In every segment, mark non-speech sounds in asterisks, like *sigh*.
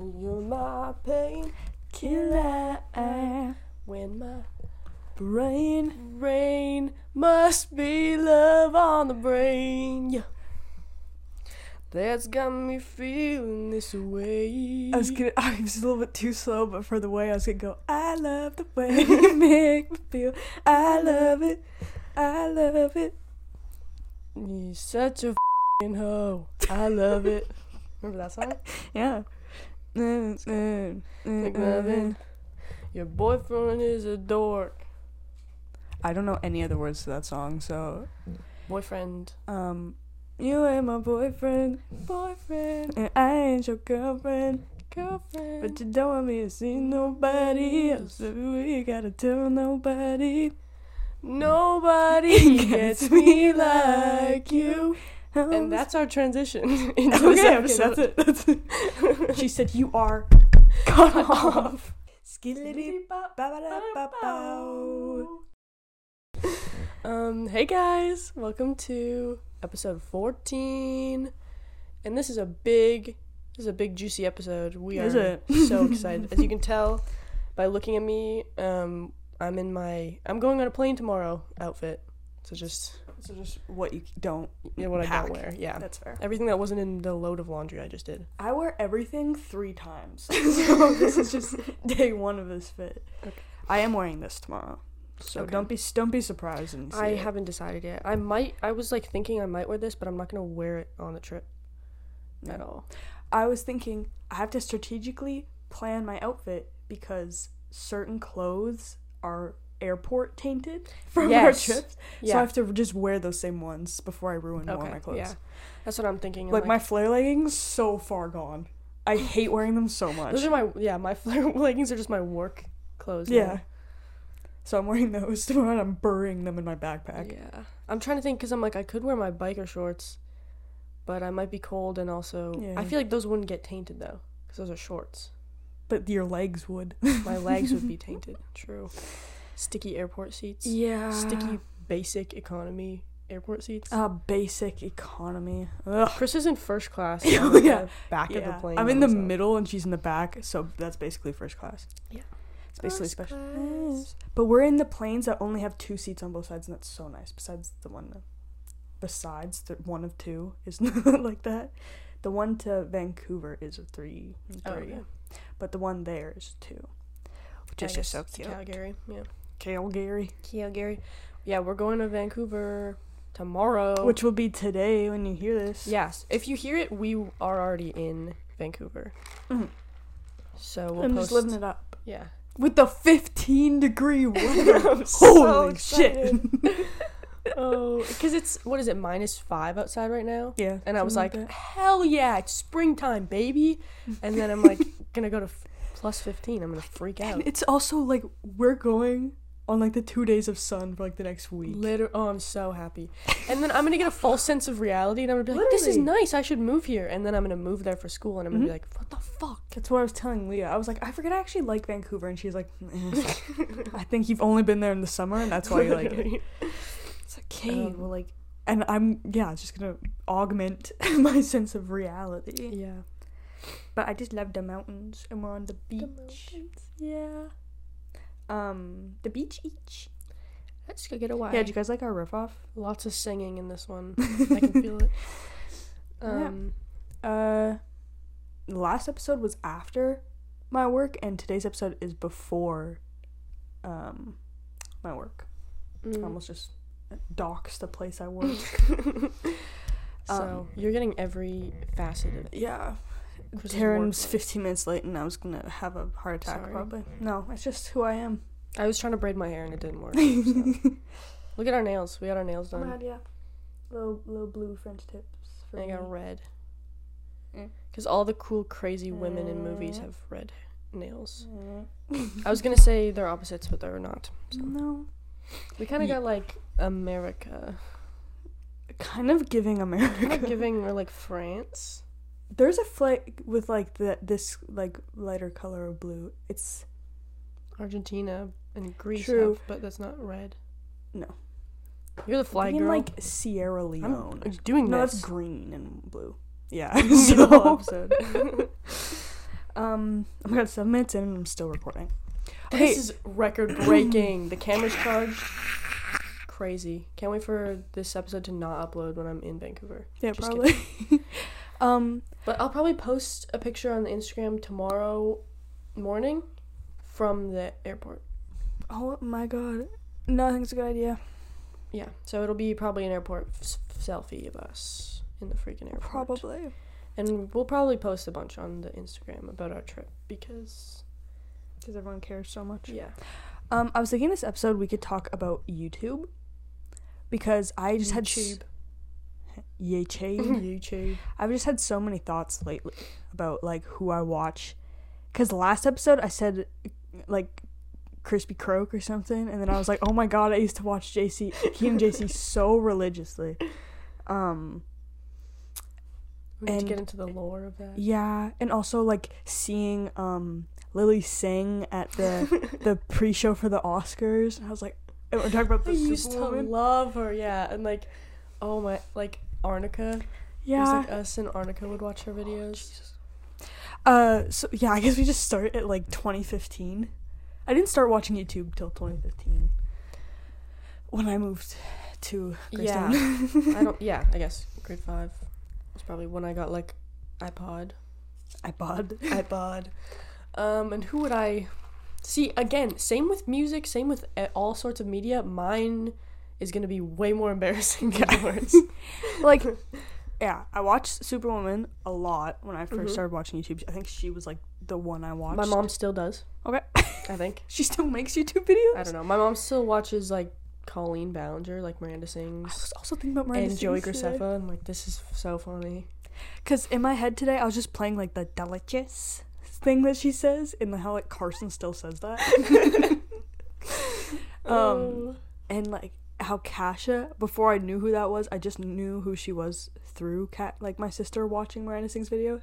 You're my pain Killer when my brain. brain must be love on the brain. Yeah. That's got me feeling this way. I was gonna. *laughs* I was a little bit too slow, but for the way I was gonna go. I love the way you *laughs* make me feel. I love it. I love it. You're such a fing hoe. I love it. Remember that song? *laughs* Yeah. Mm, mm, mm, like. Your boyfriend is a dork. I don't know any other words to that song, so Boyfriend. um, you ain't my boyfriend, boyfriend, and I ain't your girlfriend. Girlfriend. But you don't want me to see nobody else. So we gotta tell nobody. *laughs* Nobody gets me like you. And that's our transition *laughs* into this okay. Okay, episode. that's it. That's it. *laughs* she said you are cut off. Skillity bop ba ba da ba bow. Um, hey guys, welcome to episode 14. And this is a big this is a big juicy episode. We Is are it? so *laughs* excited. As you can tell by looking at me, um I'm in my I'm going on a plane tomorrow outfit. So just So just what you don't. yeah, what I don't wear. Yeah. That's fair. Everything that wasn't in the load of laundry I just did. I wear everything three times. *laughs* *laughs* so this is just day one of this fit. Okay. I am wearing this tomorrow. So Okay. don't be don't be surprised and I haven't decided yet. I might I was like thinking I might wear this, but I'm not gonna wear it on the trip at all. I was thinking I have to strategically plan my outfit because certain clothes are airport tainted *laughs* from Yes. our trips. Yeah. So I have to just wear those same ones before I ruin more of my clothes. yeah. That's what I'm thinking. I'm Like, my flare leggings, so far gone. I hate wearing them so much. Those are my yeah, my *laughs* flare leggings are just my work clothes. now. yeah. So I'm wearing those *laughs* tomorrow and I'm burying them in my backpack. Yeah. I'm trying to think because I'm like I could wear my biker shorts, but I might be cold and also I feel like those wouldn't get tainted though because those are shorts. But your legs would. My legs would be tainted. True. Sticky airport seats. Yeah. Sticky basic economy airport seats. Uh, basic economy. Ugh. Chris is in first class. Oh, *laughs* yeah. back of the plane. I'm in the middle and she's in the back, so that's basically first class. Yeah. It's basically First special. class. But we're in the planes that only have two seats on both sides, and that's so nice. Besides the one, that, besides the one of two is not *laughs* like that. The one to Vancouver is a three, three. Oh, yeah. but the one there is two, which I is just so cute. Calgary. Yeah. Calgary, Calgary. Yeah, we're going to Vancouver tomorrow. which will be today when you hear this. Yes, if you hear it, we are already in Vancouver. Mhm. So we'll I'm post. just living it up Yeah. with the 15 degree *laughs* weather. Holy shit! *laughs* oh, because it's what is it minus five outside right now? yeah, And I was like, something hell yeah, it's springtime, baby. And then I'm like, *laughs* gonna go to f- plus 15. I'm gonna freak out. and it's also like we're going on like the two days of sun for like the next week. Literally, oh, I'm so happy. And then I'm gonna get a false *laughs* sense of reality, and I'm gonna be like, "This is nice. I should move here." And then I'm gonna move there for school, and I'm gonna be like, "What the fuck?" That's what I was telling Leah. I was like, I forget I actually like Vancouver, and she's like, "Eh." *laughs* I think you've only been there in the summer, and that's why you like it. It's okay, Um, well, like, and I'm yeah, it's just gonna augment *laughs* my sense of reality. yeah. But I just love the mountains, and we're on the beach. The Yeah. Um, the beach each. Let's go get a away. Yeah, did you guys like our riff off? Lots of singing in this one. *laughs* I can feel it. Yeah. Um, Uh, the last episode was after my work, and today's episode is before, um, my work. mm. almost just docks the place I work. *laughs* *laughs* so Um, you're getting every facet of it. yeah. Chris's Taryn's 15 minutes late and I was gonna have a heart attack Sorry. probably. No, it's just who I am. I was trying to braid my hair and it didn't work. *laughs* so. Look at our nails. We got our nails done. yeah. Little, little blue French tips. For And I got me. red. Mm. Because all the cool, crazy women in movies Mm. have red nails. Mm. I was gonna *laughs* say they're opposites, but they're not. So No. we kind of Ye- got like America, Kind of giving America. kind of giving *laughs* or like France. There's a flag with like the this like lighter color of blue. It's Argentina and Greece True. have, but that's not red. No. You're the flag girl. like Sierra Leone. I'm doing no, this. that's green and blue. Yeah. *laughs* *laughs* so episode. *laughs* Um, I'm got seven minutes in and I'm still recording. This Okay. is record *clears throat* breaking. the camera's charged. Crazy. Can't wait for this episode to not upload when I'm in Vancouver. Yeah, Just probably. Um, But I'll probably post a picture on the Instagram tomorrow morning from the airport. oh my god. No, I think it's a good idea. Yeah, so it'll be probably an airport f- selfie of us in the freaking airport. Probably. And we'll probably post a bunch on the Instagram about our trip because Because everyone cares so much. yeah. Um, I was thinking this episode we could talk about YouTube. Because I just had YouTube. YouTube. *laughs* YouTube. I've just had so many thoughts lately about like who I watch. Cause last episode I said like Crispy Croak or something, and then I was like, oh my god, I used to watch JC Keenan JC *laughs* so religiously. Um, We And- get into the lore of that. yeah, and also like seeing um Lily sing at the *laughs* the pre-show for the Oscars. I was like, and we're talking about the I used to love her, yeah, and like, oh my, like Arnica. It was Yeah. like us and Arnica would watch her videos. Uh, so yeah, I guess we just start at like 2015. I didn't start watching YouTube till 2015 when I moved to Yeah. Greystone. *laughs* I don't. Yeah, I guess grade five was probably when I got like iPod. iPod. *laughs* iPod. Um, and who would I see again? Same with music. Same with uh, all sorts of media. Mine is gonna be way more embarrassing *laughs* *laughs* like, *laughs* yeah, I watched Superwoman a lot when I 1st Mhm. started watching YouTube. I think she was like the one I watched. My mom still does. Okay. I think. She still makes YouTube videos. I don't know. My mom still watches like Colleen Ballinger, like Miranda Sings. I was also thinking about Miranda and Joey Sings today. Graceffa, and like this is so funny. Cause in my head today, I was just playing like the delicious thing that she says, and how like Carson still says that. Um, Oh. and like how Kasha, before I knew who that was, I just knew who she was through cat like my sister watching Miranda Sings video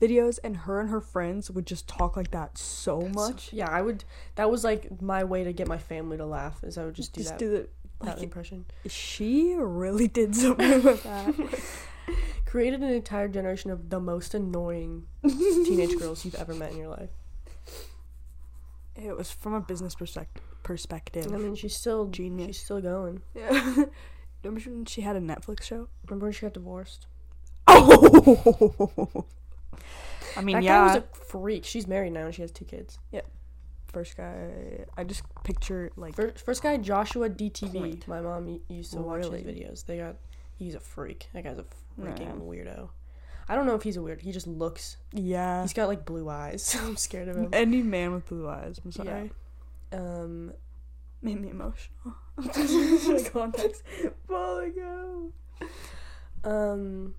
videos, and her and her friends would just talk like that so much. yeah, I would. That was like my way to get my family to laugh. Is I would just do just that. do the that like impression. she really did something with that. *laughs* Created an entire generation of the most annoying teenage *laughs* girls you've ever met in your life. It was from a business perspective. Perspective. I mean, she's still Genius. She's still going. Yeah. *laughs* Remember when she had a Netflix show? Remember when she got divorced? Oh. *laughs* I mean, that yeah. guy was a freak. She's married now and she has two kids. Yeah. first guy. I just picture like First, first guy, Joshua DTV. Point. My mom used to watch Really? his videos. They got. He's a freak. That guy's a freaking Yeah. weirdo. I don't know if he's a weird. He just looks. yeah. He's got like blue eyes. So *laughs* I'm scared of him. Any man with blue eyes. I'm sorry. Um. Made me emotional. *laughs* *laughs* Context. Falling out. Um.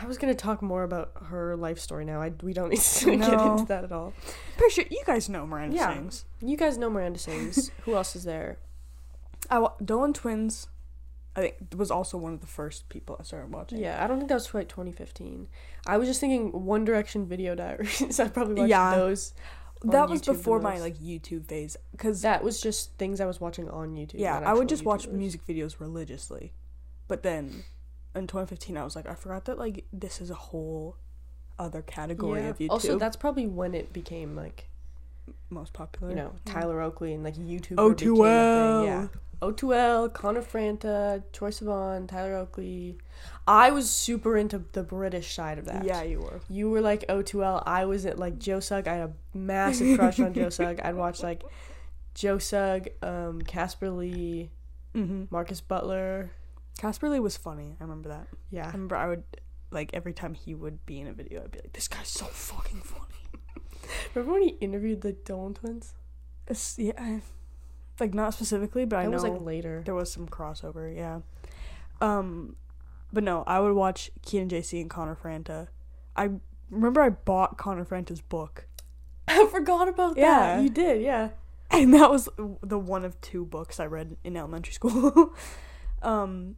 I was gonna talk more about her life story now. I we don't need to *laughs* get into that at all. Pretty sure you guys know Miranda Yeah. sings. You guys know Miranda sings. Who else is there? I wa- Dolan Twins. I think was also one of the first people I started watching. Yeah, I don't think that was quite 2015. I was just thinking One Direction Video Diaries. I probably watched Yeah. those. That was YouTube before my like YouTube phase. Cause That was just things I was watching on YouTube. yeah, I would just watch music videos religiously, but then in 2015 I was like, I forgot that like this is a whole other category Yeah. of YouTube. Also, that's probably when it became like most popular. you know mm. Tyler Oakley and like YouTube. O2L. Yeah. O2L, Connor Franta, Troye Sivan, Tyler Oakley. I was super into the British side of that. Yeah, you were. You were like O2L. I was at like Joe Sugg. I had a massive crush on Joe Sugg. I'd watch like Joe Sugg, um, Casper Lee, Mm-hmm. Marcus Butler. Casper Lee was funny. I remember that. Yeah. I remember I would like every time he would be in a video, I'd be like, "This guy's so fucking funny." Remember when he interviewed the Dolan twins? It's, yeah, I, like not specifically, but I That know was like later. there was some crossover. Yeah. Um, but no, I would watch Kian and JC and Connor Franta. I remember I bought Connor Franta's book, *laughs* I forgot about Yeah. that. You did, yeah. and that was the one of two books I read in elementary school. *laughs* um,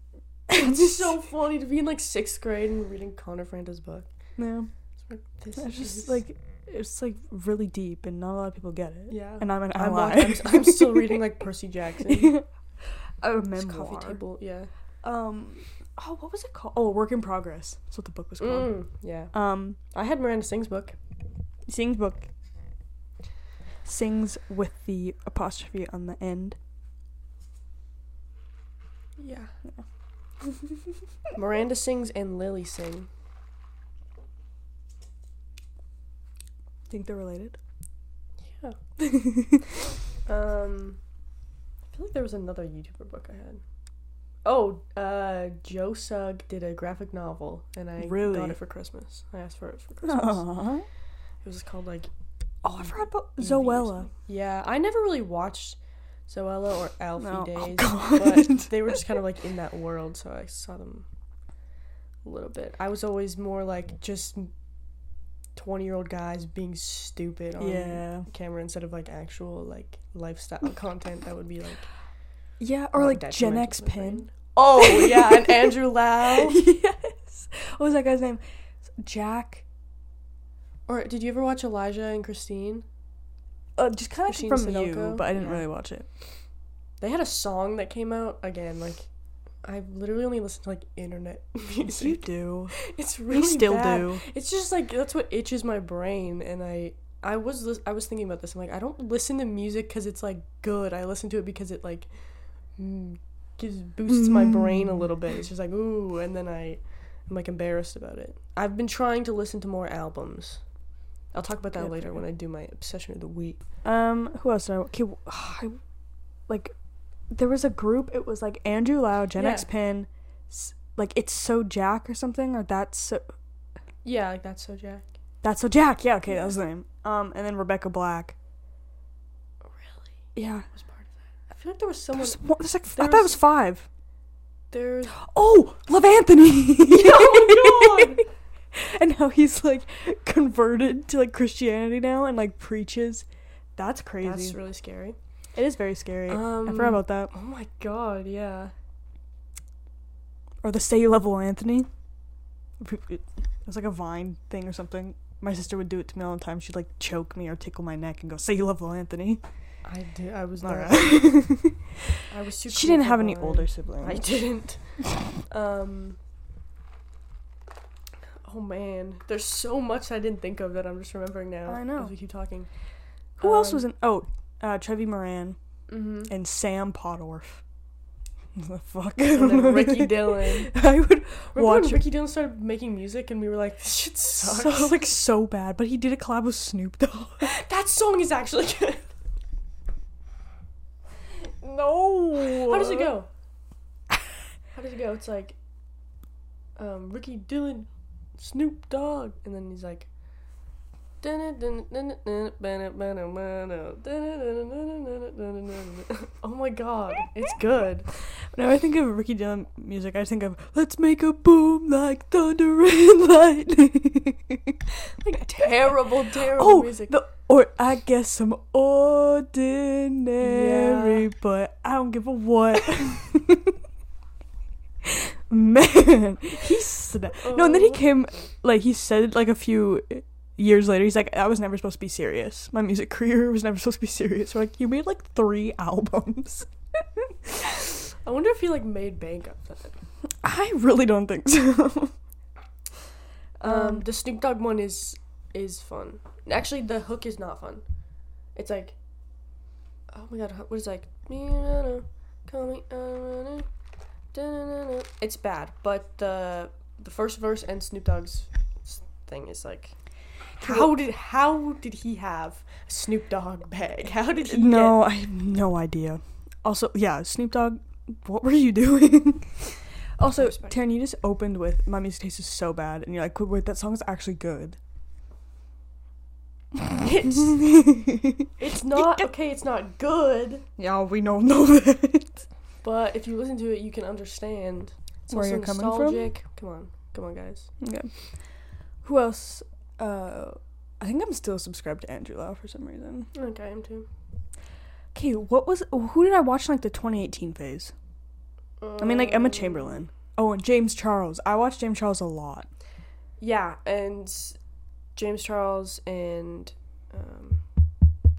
It's just so funny to be in like sixth grade and reading Connor Franta's book. yeah, It's like, this just is- like it's like really deep, and not a lot of people get it. yeah. And I'm an I'm, ally. I'm, I'm still reading like Percy *laughs* Jackson. a It's memoir. coffee table, yeah. Um, Oh, what was it called? Oh, Work in Progress. That's what the book was called. Mm, yeah. Um, I had Miranda Sings book. sings book. Sings with the apostrophe on the end. Yeah. Miranda sings and Lily sing. Think they're related? Yeah. *laughs* um, I feel like there was another YouTuber book I had. Oh, uh, Joe Sugg did a graphic novel, and I Really? got it for Christmas. I asked for it for Christmas. Aww. It was called like Oh, I forgot about Zoella. Yeah, I never really watched Zoella or Alfie No. Oh, Days, God. but they were just kind of *laughs* like in that world, so I saw them a little bit. I was always more like just twenty-year-old guys being stupid on Yeah. camera instead of like actual like lifestyle *laughs* content that would be like Yeah, or like Jennxpenn. Oh yeah, and *laughs* Andrew Lau. *laughs* yes. What was that guy's name? Jack. Or did you ever watch Elijah and Christine? Uh, just kind of from you, but I didn't Yeah. really watch it. They had a song that came out again. Like I literally only listened to like internet *laughs* music. You do. It's We really still bad. do. It's just like that's what itches my brain, and I I was lis- I was thinking about this. I'm like I don't listen to music because it's like good. I listen to it because it like mm, gives boosts my brain a Mm. little bit. It's just like ooh, and then I I'm like embarrassed about it. I've been trying to listen to more albums. I'll talk about that Good later when I do my obsession of the week. Um, who else I? Okay, *sighs* I, like, there was a group. It was like Andrew Lau, Jennxpenn, like it's so Jack or something, or that's so Yeah, like that's so Jack. that's so Jack. Yeah, okay, that was the name. Um, and then Rebecca Black. Really Yeah, was part of that. I feel like there was someone. there's, one, there's like there I thought it was- was five. There's *gasps* Oh, Lohanthony. *laughs* oh my god. *laughs* and how he's like converted to like Christianity now and like preaches. That's crazy. That's really scary. It is very scary. I Um, forgot about that. Oh my god, yeah. Or the Say You Love Anthony. It was like a Vine thing or something. My sister would do it to me all the time. She'd like choke me or tickle my neck and go, "Say you love Anthony." I did. I was not. Alright. *laughs* I was too. she cool didn't have any older siblings. I didn't. um. Oh man, there's so much I didn't think of that I'm just remembering now. I know. As we keep talking. Who else Um, was in? Oh, uh, Trevi Moran Mm-hmm. and Sam Pottorff. *laughs* the fuck? *laughs* Ricky Dillon. I would Remember watch when Ricky Dillon started making music and we were like, this shit sucks. so *laughs* like so bad, but he did a collab with Snoop Dogg. that song is actually good. no. How does it go? How does it go? It's like, um, Ricky Dillon, Snoop Dogg, and then he's like. *laughs* Oh my god, it's good. Whenever I think of Ricky Dillon music, I think of "Let's make a boom like thunder and lightning." Like terrible, terrible oh, music. the or I guess I'm ordinary, Yeah. but I don't give a what. *laughs* Man, he's sna- no, and then he Oh. came like he said like a few years later. He's like, I was never supposed to be serious. My music *laughs* career was never supposed to be serious. We're like, you made like three *laughs* albums. I wonder if he like made bank off that. I really don't think so. Um, the Snoop Dogg one is is fun. Actually, the hook is not fun. It's like, oh my god, what is like? It's bad, but the the first verse and Snoop Dogg's thing is like, how did how did he have a Snoop Dogg bag? How did he No, I have no idea. Also, yeah, Snoop Dogg, what were you *laughs* doing? also. Taryn, you just opened with "My music taste is so bad," and you're like, "Wait, that song is actually good." It's *laughs* it's not okay. It's not good, yeah, we know know *laughs* that. but if you listen to it, you can understand. It's Where you're coming from? Come on, come on, guys. Okay. Who else? Uh, I think I'm still subscribed to Andrew Lau for some reason. Okay, I am too. Okay, what was? Who did I watch in, like the 2018 phase? I mean, like Emma Um, Chamberlain. Oh, and James Charles. I watched James Charles a lot. Yeah, and James Charles and um,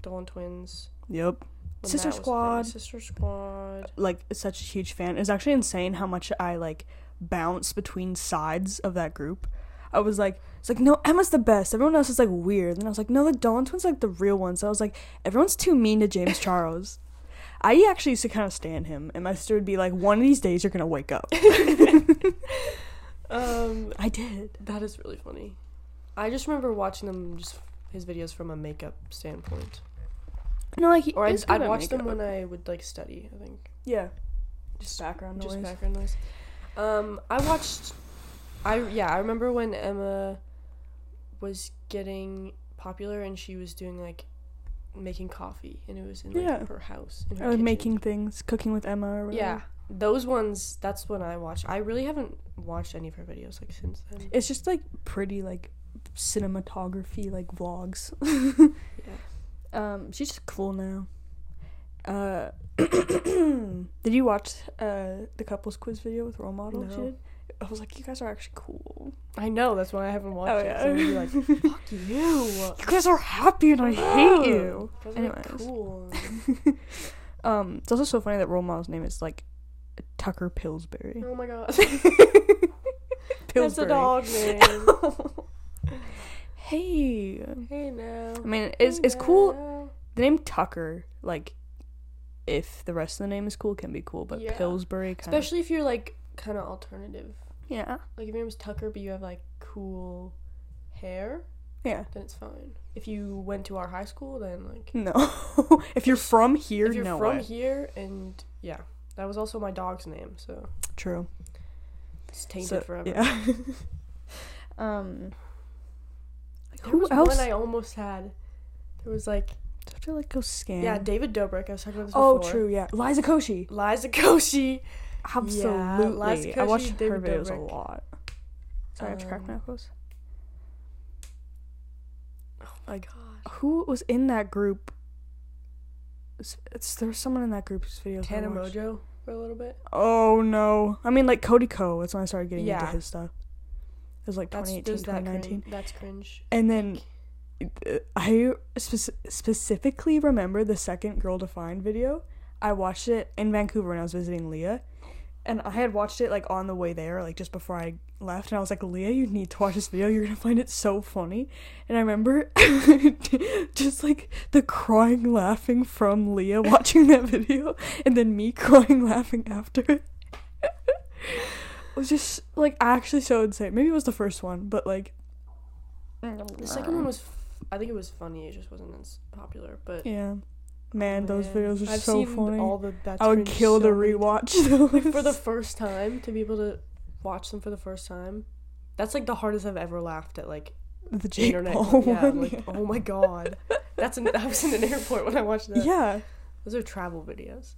Dolan Twins. Yep. when Sister that was big. Squad. Sister Squad. like such a huge fan. It's actually insane how much I like bounce between sides of that group. I was like, it's like no, Emma's the best. Everyone else is like weird. And I was like, no, the Dolan twins like the real ones. So I was like, everyone's too mean to James Charles. I actually used to kind of stand him, and my sister would be like, one of these days you're gonna wake up. *laughs* Um, I did. that is really funny. I just remember watching them just his videos from a makeup standpoint, No, like he, or I'd, I'd at watch them when I would like study. I think yeah, just background noise. just background noise. Um, I watched. I yeah, I remember when Emma was getting popular and she was doing like making coffee and it was in like Yeah. her house. In her Or kitchen. making things, cooking with Emma. Or whatever. Yeah, those ones. That's when I watched. I really haven't watched any of her videos like since then. It's just like pretty like cinematography like vlogs. *laughs* Yeah. Um, she's just cool now. Uh, *coughs* *coughs* did you watch uh the couples quiz video with role model? No. I was like, you guys are actually cool. I know. That's why I haven't watched Oh, it. yeah. So I'd like, *laughs* fuck you. You guys are happy and I hate you. Anyways. cool. *laughs* Um, it's also so funny that role model's name is like Tucker Pillsbury. Oh my god. Pillsbury. *laughs* That's a dog name. Hey, hey now. I mean, it's Hey it's cool. The name Tucker, like, if the rest of the name is cool, can be cool. But Yeah. Pillsbury, kind Especially if you're like kind of alternative. yeah, Like if your name's Tucker, but you have like cool hair, yeah. then it's fine. If you went to our high school, then like No, *laughs* if you're from here, if you're no from way. here, and yeah, that was also my dog's name, so True. it's tainted So, forever. Yeah. *laughs* um. Like, There who was else? one I almost had. There was like I have to like go scan. yeah, David Dobrik. I was talking about this Oh, before. true. Yeah, Liza Koshy. Liza Koshy. Absolutely. Liza I watched her videos a lot. Sorry, I have to crack my Um, knuckles. Oh my god. Who was in that group? It's, it's, there was someone in that group whose videos Tana. Mongeau for a little bit. Oh no! I mean, like Cody Ko. That's when I started getting into his stuff. It was like That's 2018, there's that 2019. cringe. That's cringe. And then I spec- specifically remember the second Girl Defined video. I watched it in Vancouver when I was visiting Leah. And I had watched it like on the way there, like just before I left. And I was like, Leah, you need to watch this video. You're going to find it so funny. And I remember *laughs* just like the crying laughing from Leah watching that video. And then me crying laughing after it. *laughs* it was just like actually so insane. Maybe it was the first one, but like. The second one was, f- I think it was funny. It just wasn't as popular. But Yeah. Man, those man, videos are I've so seen funny. All the that's I would kill so to rewatch *laughs* those. for the first time to be able to watch them for the first time. That's like the hardest I've ever laughed at like the Jake internet. Paul yeah, one. like yeah. *laughs* oh my god, that's an I was in an airport when I watched that. Yeah. Those are travel videos.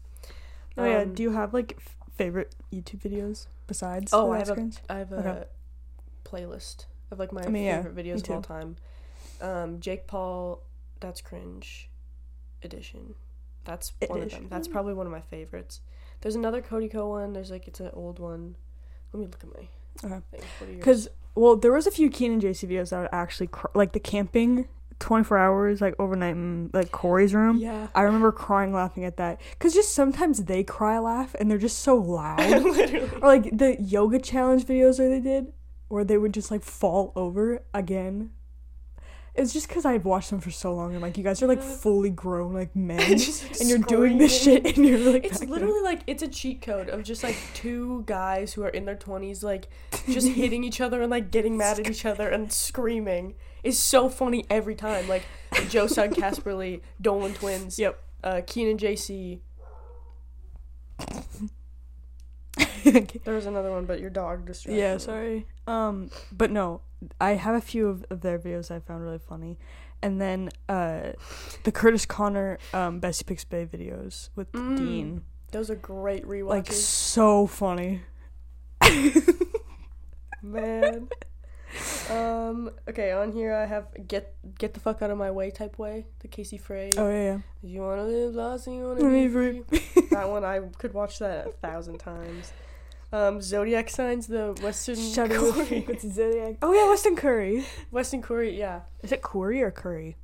Oh yeah. Um, Do you have like f- favorite YouTube videos besides? Oh, I have a-? I have a Okay. playlist of like my I mean, favorite me videos of all time. Um, Jake Paul, that's cringe edition. That's one of them. That's probably one of my favorites. There's another Cody Ko one. There's like it's an old one. Let me look at my Okay. thing. What are yours? Because well, there was a few Kian and JC videos that would actually cr- like the camping, twenty four hours like overnight in like Corey's room. yeah, I remember crying laughing at that because just sometimes they cry laugh and they're just so loud. *laughs* or like the yoga challenge videos that they did where they would just like fall over again it's just because i've watched them for so long and like you guys are like fully grown like *laughs* men and you're doing this shit and you're like It's back there. literally like it's a cheat code of just like two guys who are in their twenties, like just *laughs* hitting each other and like getting mad at each other and screaming. Is so funny every time. Like Joe Sugg, *laughs* Casper Lee, Dolan twins, yep uh, Kian and JC. There was another one, but your dog distracted. yeah sorry um but no i have a few of, of their videos i found really funny and then uh the curtis conner um bessie picks bay videos with Mm. dean Those are great rewatches. like so funny *laughs* man. Um. Okay, on here I have get get the fuck out of my way type way. The Casey Frey. oh yeah yeah you wanna live lost and you wanna be free. that one I could watch that a thousand times. Um, zodiac signs, the Western Shadow Curry. *laughs* Frequency Zodiac. Oh yeah, Weston Koury. Weston Koury, yeah. Is it Corey or Curry?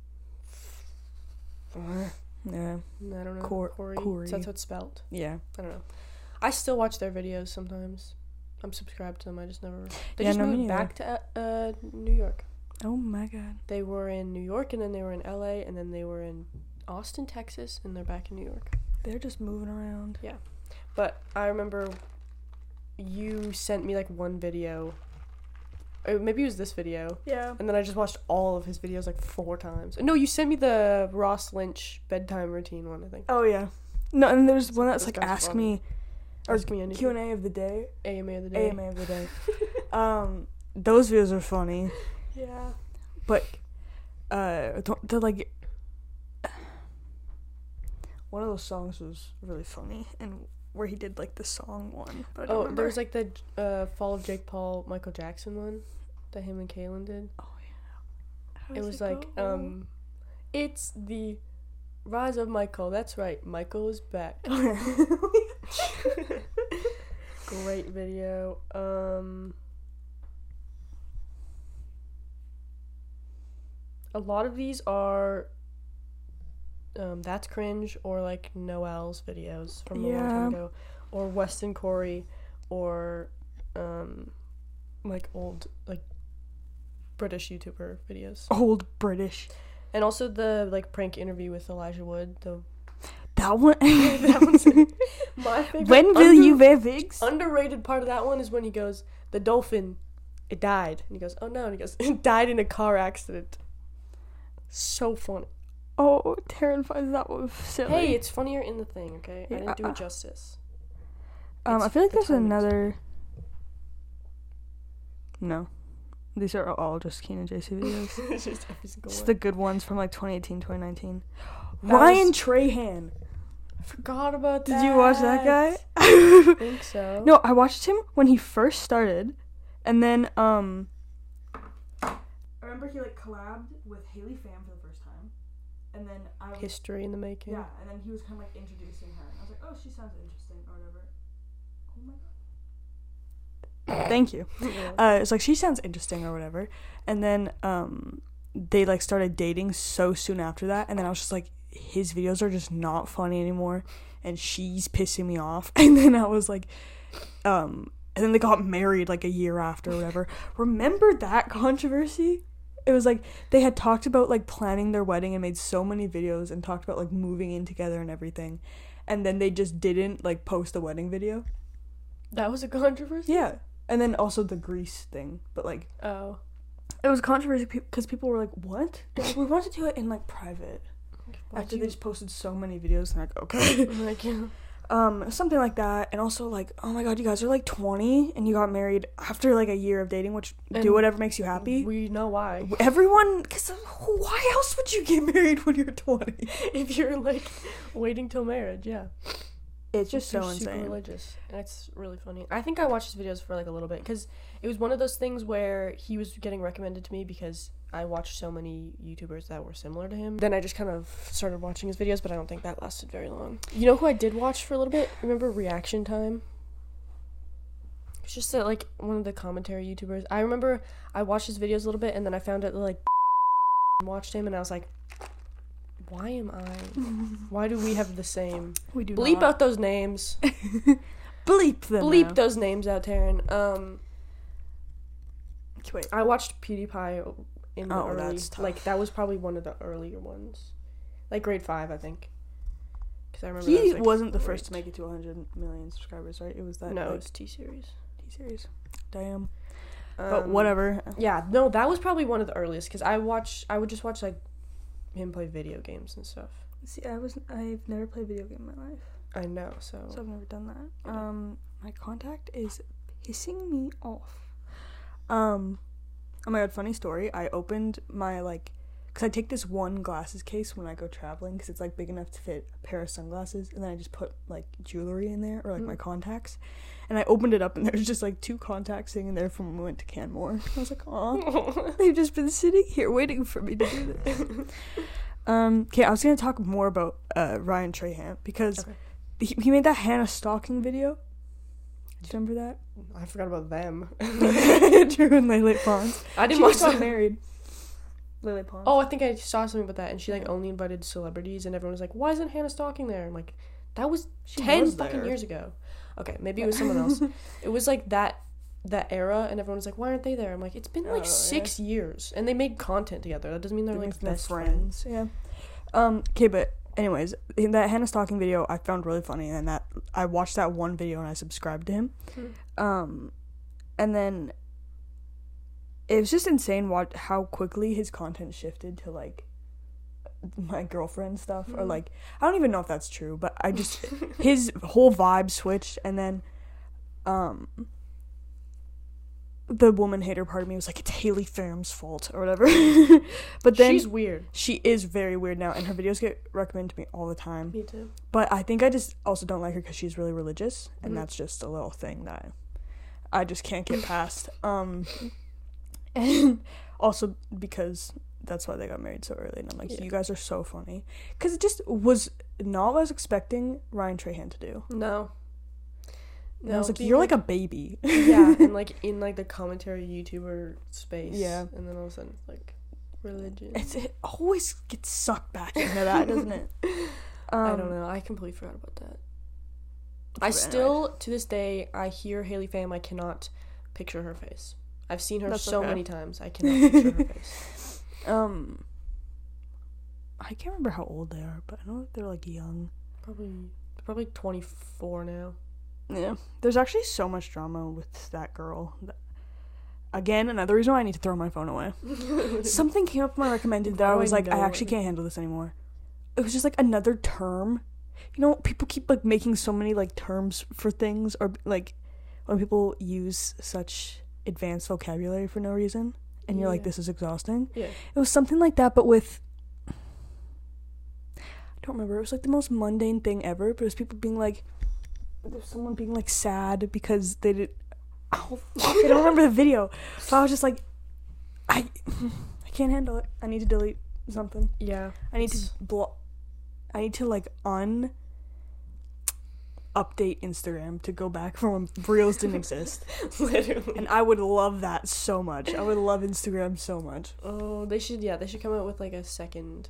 I Yeah. don't know. Cor- Corey. Corey. So that's how it's spelled. Yeah. I don't know. I still watch their videos sometimes. I'm subscribed to them. I just never. They Yeah, just no, moved back to uh, New York. Oh my god. They were in New York, and then they were in L.A., and then they were in Austin, Texas, and they're back in New York. They're just moving around. Yeah. But I remember you sent me like one video. Or maybe it was this video. Yeah. And then I just watched all of his videos like four times. No, you sent me the Ross Lynch bedtime routine one, I think. Oh yeah. No, and there's one that's This like ask me or Ask me anything. Q and A of the day. AMA of the day. AMA of the day. *laughs* um, those videos are funny, Yeah. but uh, th- they're like one of those songs was really funny, and where he did like the song one. But I don't Oh, remember. there was like the uh, Fall of Jake Paul, Michael Jackson one that him and Kaylin did. oh yeah. It was like, go? um, it's the rise of Michael. That's right, Michael is back. *laughs* *laughs* Great video. Um, a lot of these are um, that's cringe or like Noel's videos from a long time ago, or Weston Koury, or um, like old like British YouTuber videos, old British. and also the like prank interview with Elijah Wood. The That one. *laughs* that one's *laughs* my favorite. when will under- you wear wigs? underrated part of that one is when he goes, the dolphin, it died. And he goes, oh no. And he goes, *laughs* it died in a car accident. So funny. Oh, Taryn finds that one silly. Hey, it's funnier in the thing, okay? I didn't do Yeah. it justice. Um, I feel like the there's another. No, these are all just Kian and JC videos. it's *laughs* just every single It's one. the good ones from like 2018, 2019. *gasps* That Ryan was- Trahan. I forgot about that. Did you watch that guy? *laughs* I think so. no, I watched him when he first started, and then um. I remember he like collabed with Haley Pham for the first time, and then I was, History in the making. yeah, and then he was kind of like introducing her, and I was like, oh, she sounds interesting or whatever. Oh my god. Thank you. *laughs* Yeah. uh, it's like she sounds interesting or whatever and then um they like started dating so soon after that and then i was just like his videos are just not funny anymore and she's pissing me off *laughs* and then i was like um and then they got married like a year after or whatever remember that controversy it was like they had talked about like planning their wedding and made so many videos and talked about like moving in together and everything and then they just didn't like post the wedding video that was a controversy? yeah and then also the grease thing but like Oh. it was controversy because people were like, "What? Like, we want to do it in like private." After they just posted so many videos, and like, okay, *laughs* like, yeah. Um, something like that. And also like, oh my god, you guys are like twenty, and you got married after like a year of dating, which And do whatever makes you happy. We know why. Everyone, because why else would you get *laughs* married when you're twenty? *laughs* if you're like waiting till marriage, yeah. It's just They're so insane. religious, and it's really funny. I think I watched his videos for like a little bit because it was one of those things where he was getting recommended to me because I watched so many YouTubers that were similar to him. Then I just kind of started watching his videos, but I don't think that lasted very long. You know who I did watch for a little bit? Remember Reaction Time? It's just that like one of the commentary YouTubers. I remember I watched his videos a little bit, and then I found out that like *laughs* watched him, and I was like, why am I? *laughs* Why do we have the same? We do Bleep not. out those names. *laughs* bleep them. Bleep those names out, Taryn. Um, Wait, I watched PewDiePie in the Oh, early, that's tough. like that was probably one of the earlier ones, like grade five, I think. Because I remember he was, like, wasn't the first to make it to 100 million subscribers, right? It was that. No, like, it's T series. T-series. Damn. but Um, whatever. Yeah, no, that was probably one of the earliest. Because I watch, I would just watch like him play video games and stuff. See, I was I've never played video game in my life, I know. So, so I've never done that. Um, my contact is pissing me off. Um, oh my god, funny story. I opened my like, cause I take this one glasses case when I go traveling, because it's like big enough to fit a pair of sunglasses, and then I just put like jewelry in there or like my Mm. contacts. And I opened it up, and *laughs* there's just like two contacts sitting in there from when we went to Canmore. *laughs* I was like, "Aw, *laughs* they've just been sitting here waiting for me to do this." Um, okay, I was gonna talk more about uh, Ryan Trahan because Okay. he, he made that Hanna Stocking video. Do you remember that? I forgot about them. *laughs* Drew and Lele Pons. I didn't watch just got them. married. Lele Pons. Oh, I think I saw something about that, and she like only invited celebrities, and everyone was like, "Why isn't Hanna Stocking there?" I'm like, "That was She ten was fucking there. years ago." Okay, maybe it was someone else. *laughs* It was like that that era, and everyone was like, "Why aren't they there?" I'm like, "It's been Oh, like yeah. six years, and they made content together. That doesn't mean they're They're like they're best friends." Yeah. Um. Okay, but anyways, in that Hanna Stocking video I found really funny, and that I watched that one video and I subscribed to him. Hmm. Um, and then it was just insane what how quickly his content shifted to like my girlfriend stuff or Mhm. like I don't even know if that's true, but I just *laughs* his whole vibe switched and then um the woman hater part of me was like it's Haley Pham's fault or whatever. *laughs* but then She's weird. she is very weird now and her videos get recommended to me all the time. Me too. But I think I just also don't like her cuz she's really religious and Mhm. that's just a little thing that I just can't get past. *laughs* Um and also because that's why they got married so early and I'm like Yeah. you guys are so funny cuz it just was not what I was expecting Ryan Trahan to do. No. And I was like you're like, a baby. yeah, *laughs* and like in like the commentary YouTuber space. Yeah. And then all of a sudden it's like religion. it's it always gets sucked back into that, *laughs* doesn't it? Um, I don't know. I completely forgot about that. I still, to this day, I hear Haley Pham. I cannot picture her face. I've seen her That's so okay. many times. I cannot picture her face. *laughs* Um I can't remember how old they are, but I know they're like young. Probably, probably twenty four now. Yeah. There's actually so much drama with that girl. Again, another reason why I need to throw my phone away. *laughs* Something came up in my recommended that I oh, was I like, I actually can't handle this anymore. It was just like another term. You know, people keep like making so many like terms for things, or like when people use such advanced vocabulary for no reason, and you're like, this is exhausting. Yeah. It was something like that, but with. I don't remember. It was like the most mundane thing ever, but it was people being like. There's someone being like sad because they did. *laughs* Oh, fuck, I don't remember the video. So I was just like, I, I can't handle it. I need to delete something. Yeah. I need to block. I need to like un. Update Instagram to go back from when reels didn't exist, *laughs* Literally. and I would love that so much. I would love Instagram so much. Oh, they should. Yeah, they should come out with like a second.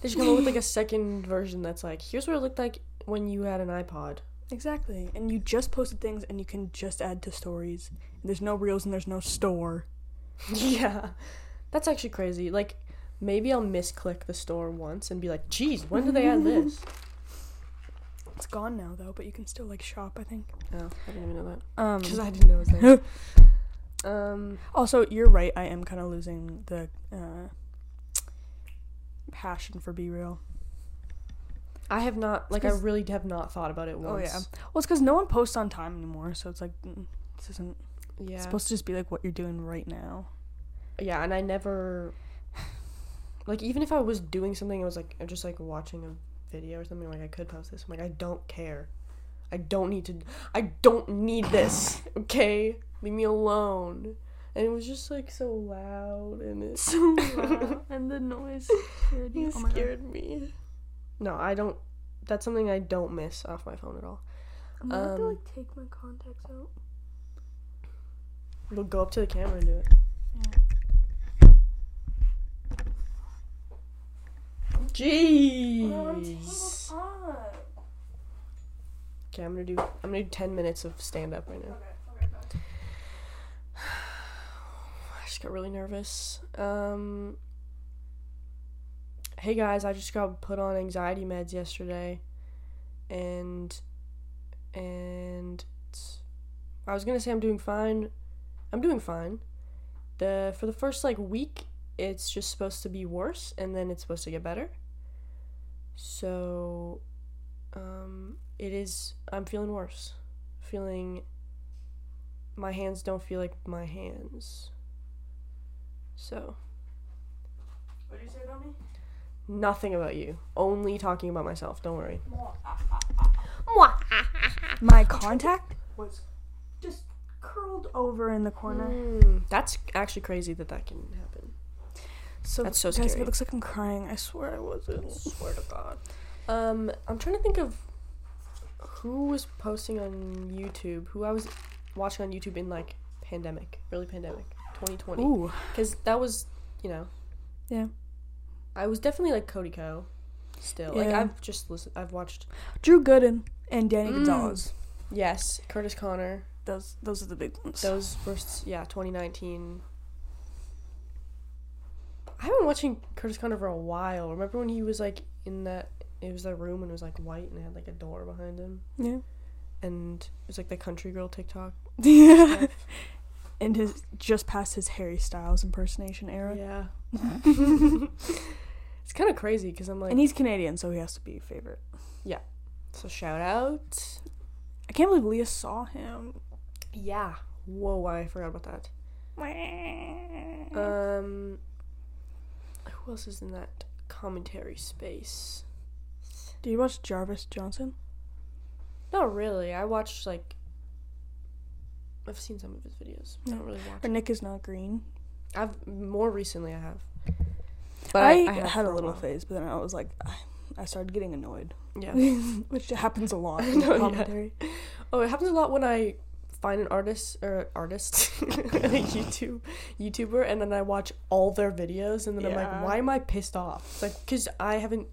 They should come out with like a *clears throat* second version that's like, here's what it looked like when you had an iPod. Exactly. And you just posted things and you can just add to stories. There's no reels and there's no store. *laughs* Yeah. That's actually crazy. Like, maybe I'll misclick the store once and be like, geez, when did they add this? *laughs* It's gone now though, but you can still like shop, I think. Oh, I didn't even know that. Um Because I didn't know it was there. *laughs* um, also you're right, I am kinda losing the uh passion for BeReal. I have not, like, I really have not thought about it once. Oh yeah. Well it's because no one posts on time anymore, so it's like mm, this isn't Yeah. it's supposed to just be like what you're doing right now. yeah, and I never, like, even if I was doing something, I was like, just like watching a video or something, like, I could post this. I'm like, I don't care. I don't need to, I don't need this, *laughs* okay? Leave me alone. And it was just like so loud and it *laughs* *laughs* So loud, and the noise *laughs* scared you. It Oh God. scared me. No, I don't. That's something I don't miss off my phone at all. I'm gonna have to Um, like take my contacts out. We'll go up to the camera and do it. Jeez. Okay, I'm gonna do. I'm gonna do ten minutes of stand up right now. I got really nervous. Um. Hey guys, I just got put on anxiety meds yesterday, and and I was gonna say I'm doing fine. I'm doing fine. The for the first like week, it's just supposed to be worse, and then it's supposed to get better. So, um, it is. I'm feeling worse. Feeling. My hands don't feel like my hands. So. What did you say about me? Nothing about you. Only talking about myself. Don't worry. *laughs* My contact was just curled over in the corner. Mm, that's actually crazy that that can happen. So That's so guys, scary. it looks like I'm crying, I swear I wasn't. Swear to God. Um, I'm trying to think of who was posting on YouTube. Who I was watching on YouTube in like pandemic, early pandemic, 2020. Because that was, you know. Yeah. I was definitely like Cody Ko. Still, like I've just listened. I've watched. Drew Gooden and Danny Mm. Gonzalez. Yes, Curtis Conner. Those those are the big ones. Those were yeah, 2019. I've been watching Curtis Conner for a while. Remember when he was like in that? It was that room and it was like white and it had like a door behind him, yeah. and it was like the country girl TikTok. *laughs* Yeah. And his just past his Harry Styles impersonation era. Yeah. *laughs* it's kind of crazy because I'm like, And he's Canadian, so he has to be a favorite. Yeah. So shout out. I can't believe Leah saw him. Yeah. Whoa, I forgot about that. Um, who else is in that commentary space? Do you watch Jarvis Johnson? Not really. I watched like. I've seen some of his videos. I don't really watch. Or Nick is not green. I've more recently. I have. But I, have had a little while. phase, but then I was like, I, I started getting annoyed, Yeah. *laughs* which happens a lot in *laughs* know, yeah. commentary. Oh, it happens a lot when I find an artist or artist, *laughs* a YouTube YouTuber, and then I watch all their videos, and then I'm like, why am I pissed off? It's like because I haven't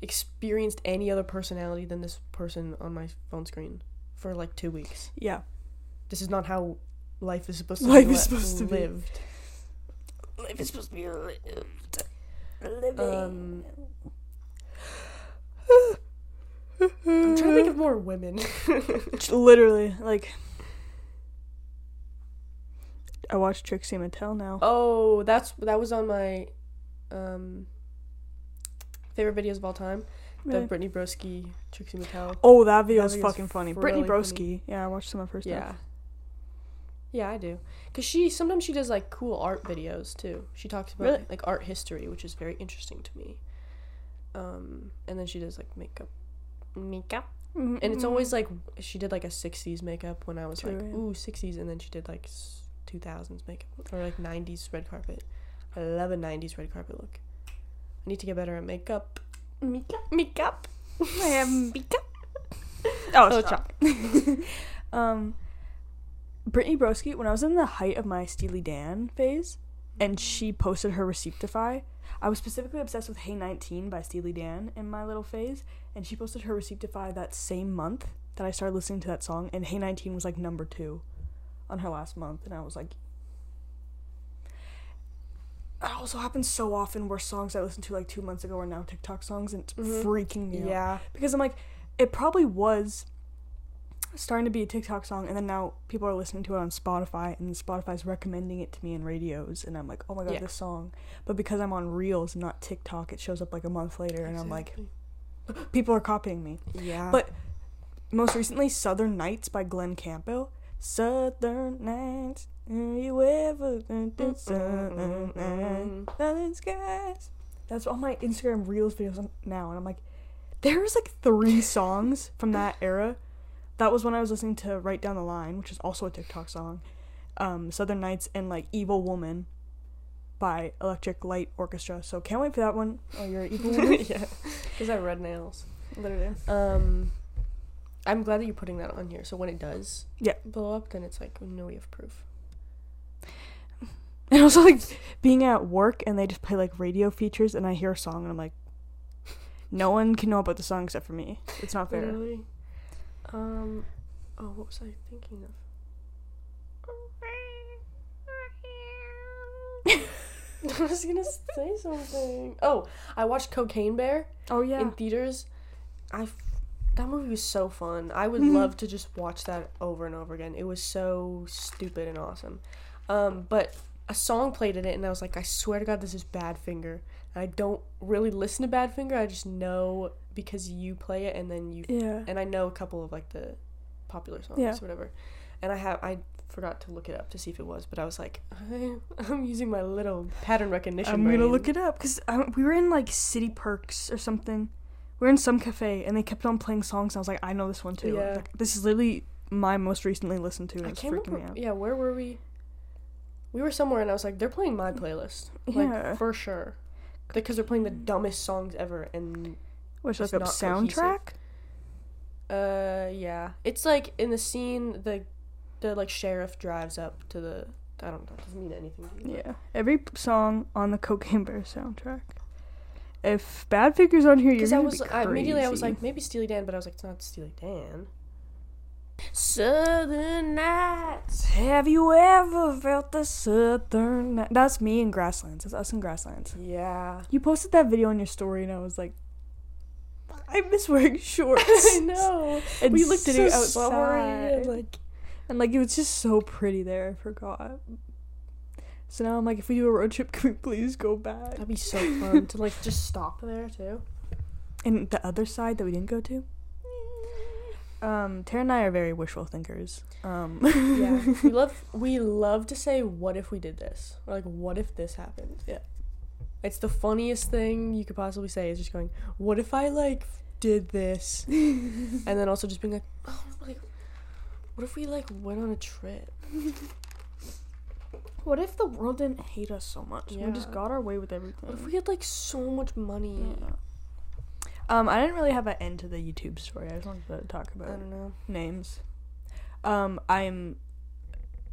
experienced any other personality than this person on my phone screen for like two weeks. Yeah. This is not how life is supposed to Life be is li- supposed to be. lived. Life is supposed to be lived. Living. Um, I'm trying to think of more women. *laughs* Literally, like. I watched Trixie Mattel now. Oh, that's that was on my um favorite videos of all time. The Really? Brittany Broski, Trixie Mattel. Oh, that video That is video's fucking funny. really Brittany funny. Yeah, I watched some of her stuff. Yeah. Yeah, I do. Cause she sometimes she does like cool art videos too. She talks about Really? like art history, which is very interesting to me. Um, and then she does like makeup, makeup, and it's always like she did like a '60s makeup when I was like True, ooh '60s, and then she did like s- 2000s makeup or like '90s red carpet. I love a '90s red carpet look. I need to get better at makeup. Makeup, makeup. I have *laughs* makeup. Oh, Oh, stop. *laughs* um, Brittany Broski, when I was in the height of my Steely Dan phase, and she posted her Receiptify, I was specifically obsessed with Hey 19 by Steely Dan in my little phase, and she posted her Receiptify that same month that I started listening to that song, and Hey 19 was like number two on her last month, and I was like, it also happens so often where songs I listened to like two months ago are now TikTok songs, and it's Mhm. freaking me out Yeah. because I'm like, it probably was starting to be a TikTok song, and then now people are listening to it on Spotify, and Spotify's recommending it to me in radios, and I'm like, oh my god, Yeah. this song. But because I'm on Reels, not TikTok, it shows up like a month later, and I'm like, *gasps* people are copying me. yeah. But most recently, Southern Nights by Glenn Campbell. Southern Nights, have you ever been to Southern Nights? Southern skies. That's all my Instagram Reels videos now, and I'm like, there's like three songs from that era. That was when I was listening to Right Down the Line, which is also a TikTok song. Um, Southern Nights and like Evil Woman by Electric Light Orchestra. So can't wait for that one. Oh, you're an evil *laughs* woman. yeah, *laughs* because I have red nails. Literally. Um, I'm glad that you're putting that on here. So when it does, Yeah. blow up, then it's like, no, we have proof. *laughs* And also like being at work and they just play like radio features and I hear a song and I'm like, no one can know about the song except for me. It's not fair. Literally. Um, oh, what was I thinking of? *laughs* I was gonna say something. Oh, I watched Cocaine Bear Oh yeah. in theaters. I that movie was so fun. I would *laughs* love to just watch that over and over again. It was so stupid and awesome. Um, but a song played in it, and I was like, I swear to God, this is Badfinger. And I don't really listen to Badfinger. I just know because you play it, and then you yeah. and I know a couple of like the popular songs Yeah. or whatever. And I have I forgot to look it up to see if it was, but I was like, I, *laughs* I'm using my little pattern recognition. I'm gonna look it up because um, we were in like City Perks or something. We were in some cafe and they kept on playing songs. And I was like, I know this one too. Yeah. Like, this is literally my most recently listened to. And I it's me remember. out. Yeah, where were we? We were somewhere, and I was like, they're playing my playlist, like Yeah. for sure, because they're playing the dumbest songs ever. And Which like a not cohesive. soundtrack? uh, yeah, it's like in the scene, the the like sheriff drives up to the. I don't know. It doesn't mean anything. To me, Yeah. Every song on the Cocaine Bear soundtrack. If Badfinger's on here, you're gonna was be I, immediately I was like maybe Steely Dan, but I was like it's not Steely Dan. Southern Nights. Have you ever felt the southern? That's me in Grasslands. That's us in Grasslands. Yeah. You posted that video on your story, and I was like, I miss wearing *laughs* shorts. I know. And *laughs* we looked at it outside. and, like And like it was just so pretty there. I forgot. So now I'm like, if we do a road trip, *laughs* can we please go back? that'd be so fun to like just stop there too. And the other side that we didn't go to. Um, Tara and I are very wishful thinkers. Um, Yeah. we love we love to say what if we did this? Or like what if this happened? Yeah. It's the funniest thing you could possibly say is just going, What if I like did this? *laughs* and then also just being like, Oh like what if we like went on a trip? *laughs* what if the world didn't hate us so much? We just got our way with everything. What if we had like so much money? Yeah. Um, I didn't really have an end to the YouTube story. I just wanted to talk I about don't know. names. Um, I'm,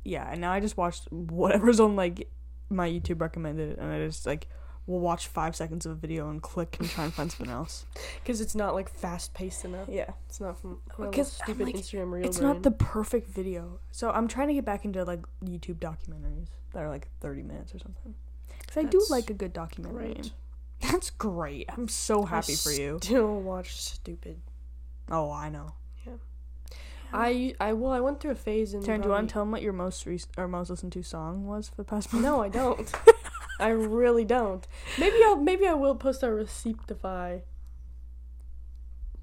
yeah, and now I just watched whatever's on like my YouTube recommended, and I just like will watch five seconds of a video and click and try and find something else. *laughs* Because it's not like fast paced enough. Yeah, It's not from oh, Because I'm stupid like, Instagram reel. it's not the perfect video, so I'm trying to get back into like YouTube documentaries that are like thirty minutes or something. Because I do like a good documentary. great. *laughs* That's great. I'm so happy for you. Still watch stupid. Oh, I know. Yeah. I I well I went through a phase in. Taryn, do you want to tell them what your most recent or most listened to song was for the past month? No, I don't. *laughs* I really don't. Maybe I'll maybe I will post our Receiptify.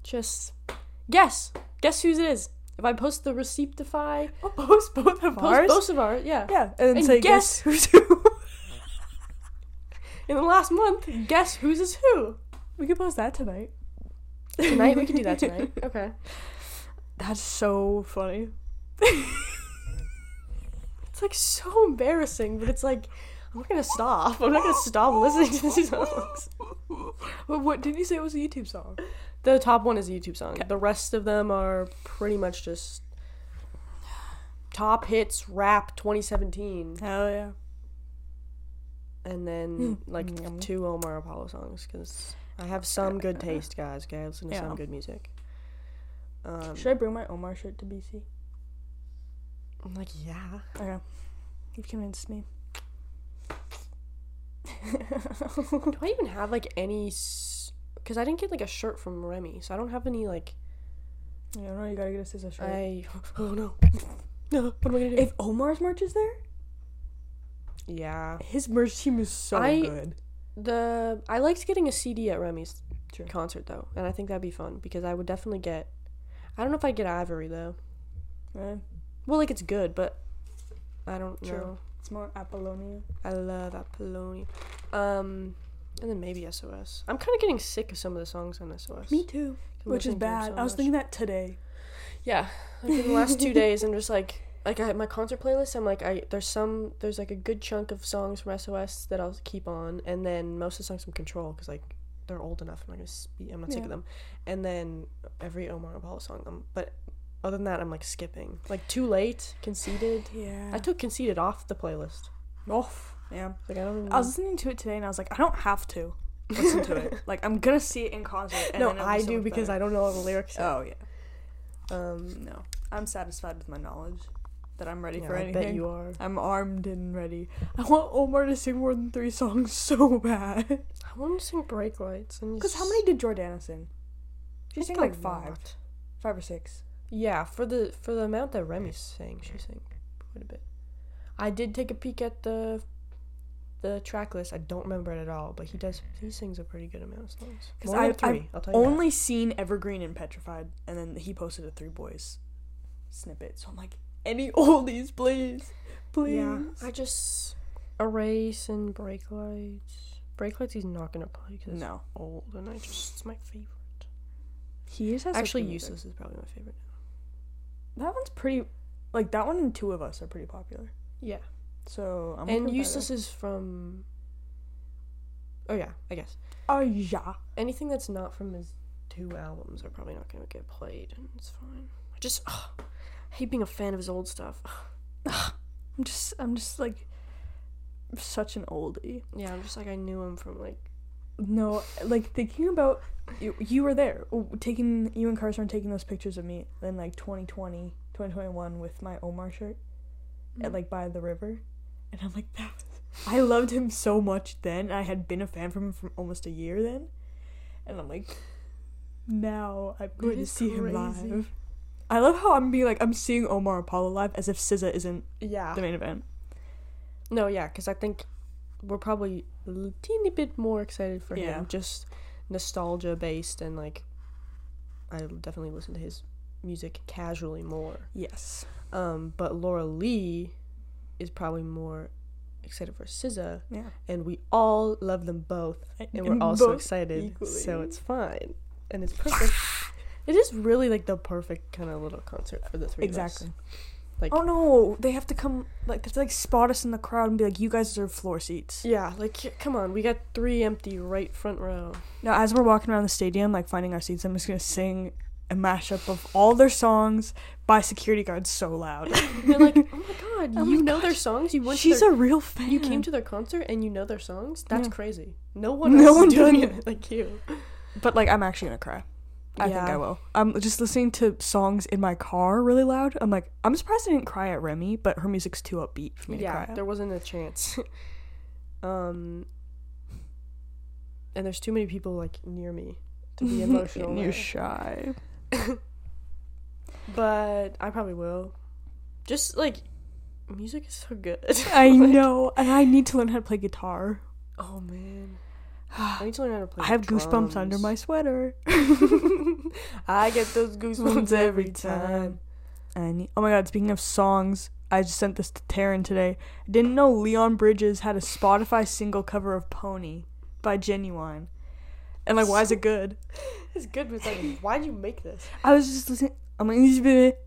Just guess. Guess whose it is. If I post the Receiptify, I'll post both of post ours. both of ours, yeah. Yeah, and, And say guess- guess, who's who. *laughs* In the last month, guess whose is who. we could post that tonight. Tonight we can do that tonight. *laughs* Okay. That's so funny. *laughs* It's like so embarrassing, but it's like I'm not gonna stop. I'm not gonna stop listening to these songs. But what did you say it was a YouTube song? The top one is a YouTube song. The rest of them are pretty much just top hits rap 2017, Hell yeah. and then Hmm. like Yum. two Omar Apollo songs because I have some good taste, guys. Okay, I listen to Yeah. some good music. Um, Should I bring my Omar shirt to BC? I'm like, yeah. Okay. You've convinced me. *laughs* Do I even have like any? Because I didn't get like a shirt from Remy, so I don't have any like. You know, you gotta get a SZA shirt. I oh no, *laughs* no. What am I gonna do? if Omar's merch is there, yeah, his merch team is so I- good. the I liked getting a CD at Remy's True. concert though, and I think that'd be fun because I would definitely get. I don't know if I'd get Ivory though. Right? Well, like it's good, but I don't True. know. It's more Apolonio. I love Apolonio. Um, and then maybe SOS. I'm kind of getting sick of some of the songs on SOS. Me too. Which is listening to them bad. so I was thinking that today. Yeah, like in the last two *laughs* days, I'm just like, like I my concert playlist. I'm like, I there's some there's like a good chunk of songs from SOS that I'll keep on, and then most of the songs from Control because like they're old enough. I'm not gonna spe- I'm not sick Yeah. of them, and then every Omar Apollo song. Um, but other than that, I'm like skipping. Like Too Late, Conceited. Yeah. I took Conceited off the playlist. off. Yeah. Like I don't. Even, I was listening to it today and I was like, I don't have to listen to it. Like I'm gonna see it in concert. And *laughs* no, I so do because better. I don't know all the lyrics. Oh yeah. Um, No, I'm satisfied with my knowledge. That I'm ready yeah, for I anything. bet you are. I'm armed and ready. I want Omar to sing more than three songs *laughs* so bad. I want him to sing Break Lights. Because how many did Jordana sing? She sang like five, lot. five or six. Yeah, for the for the amount that Remy sang, she sang quite a bit. I did take a peek at the the track list. I don't remember it at all, but he does he sings a pretty good amount of songs. 'Cause More than I- three, I'll tell you Only seen Evergreen and Petrified, and then he posted a Three Boys snippet. So I'm like, any *laughs* oldies, please, please. Yeah, I just erase and break lights. Break lights, he's not gonna play because it's no, old, and I just it's my favorite. he has Actually, useless is probably my favorite. That one's pretty. Like that one and two of us are pretty popular. Yeah, So I'm and useless is from. Oh yeah, I guess. Oh yeah. anything that's not from his two albums are probably not going to get played, and it's fine. I just ugh, hate being a fan of his old stuff. I'm just I'm just like such an oldie. Yeah, I'm just like I knew him from like No, like thinking about you, you were there taking you and Carson taking those pictures of me in like 2020, 2021 with my Omar shirt at mm. like by the river, and I'm like that. Was, I loved him so much then. I had been a fan from him for almost a year then, and I'm like, now I'm going to see him live. I love how I'm being like I'm seeing Omar Apollo live as if SZA isn't Yeah. the main event. No, yeah, because I think we're probably a teeny bit more excited for Yeah. him, just nostalgia based, and like, I'll definitely listen to his music casually more. Yes. Um, but Laura Lee is probably more excited for SZA, Yeah. and we all love them both, and we're also both excited, so it's fine, and it's perfect. it is really like the perfect kind of little concert for the three Exactly. of us. Like, Oh no, they have to come like they have to like spot us in the crowd and be like, "You guys deserve floor seats." yeah, like come on, we got three empty right front row. Now, as we're walking around the stadium, like finding our seats, I'm just gonna sing a mashup of all their songs by security guards so loud. *laughs* They're like, *laughs* oh my god, Oh you my know their songs. You went. She's to their, a real fan. You came to their concert and you know their songs. That's Yeah. crazy. No one No one doing does it like you. but like I'm actually gonna cry. I think I will. I'm just listening to songs in my car really loud. I'm like, I'm surprised I didn't cry at Remy, but her music's too upbeat for me to Yeah, there wasn't a chance. *laughs* um, and there's too many people like near me to be *laughs* emotional. and you're shy. *laughs* but I probably will. Just like music is so good. I Like, know, and I need to learn how to play guitar. Oh man. I need to learn how to play. *gasps* I have the goosebumps under my sweater. *laughs* I get those *laughs* goosebumps every time. I need, oh my god, speaking of songs, I just sent this to Taryn today. I didn't know Leon Bridges had a Spotify single cover of Pony by Ginuwine. And like, why is it good? *laughs* It's good, but it's like, why'd you make this? I was just listening. I'm like,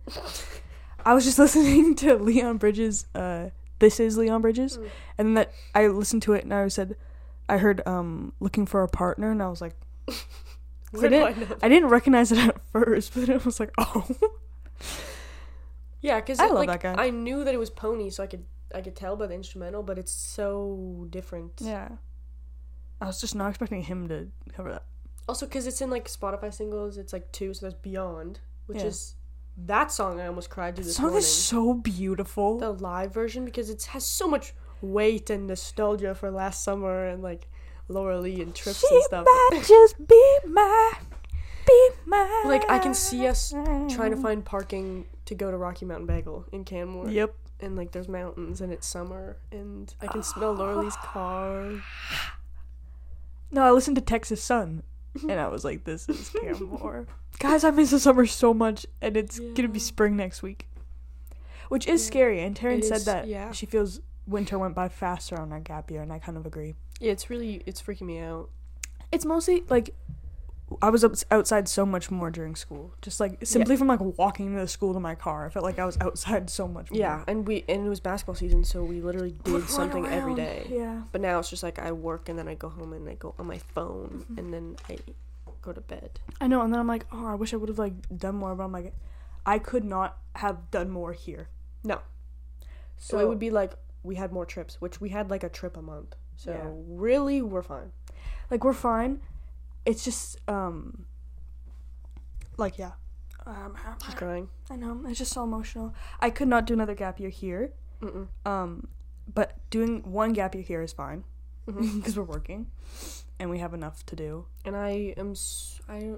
I was just listening to Leon Bridges. Uh, this is Leon Bridges, Mm. and then that I listened to it and I said, I heard um looking for a partner, and I was like, *laughs* I I didn't, know? I didn't recognize it at first, but I was like, *laughs* oh, Yeah, because I love like, that guy. I knew that it was Pony, so I could I could tell by the instrumental, but it's so different. yeah. I was just not expecting him to cover that. Also, because it's in like Spotify singles, it's like two, so there's Beyond, which Yeah. is that song I almost cried to this song morning. is so beautiful. the live version because it has so much weight and nostalgia for last summer and like Laura Lee and trips and She stuff. might just be my, be my. Like I can see us trying to find parking to go to Rocky Mountain Bagel in Canmore. Yep. And like there's mountains and it's summer and I can smell Laura Lee's oh. car. No, I listened to Texas Sun, and I was like, "This is *laughs* Canmore." Guys, I miss the summer so much, and it's gonna be spring next week, which is Yeah. scary. And Taryn It said is, that yeah. she feels winter went by faster on our gap year, and I kind of agree. Yeah, it's really it's freaking me out. It's mostly like I was outside so much more during school, just like simply from like walking to the school to my car. I felt like I was outside so much. More. Yeah, and we and it was basketball season, so we literally *laughs* did run something every around. day. Yeah. But now it's just like I work and then I go home and I go on my phone Mm-hmm. and then I go to bed. I know, and then I'm like, oh, I wish I would have like done more, but I'm like, I could not have done more here. No. So, it would be like we had more trips, which we had like a trip a month. So Yeah. really, we're fine. like we're fine. It's just um, like yeah, um, She's crying. I know it's just so emotional. I could not do another gap year here. Mm-mm. Um, but doing one gap year here is fine *laughs* because Mhm. we're working, and we have enough to do. And I am. s- I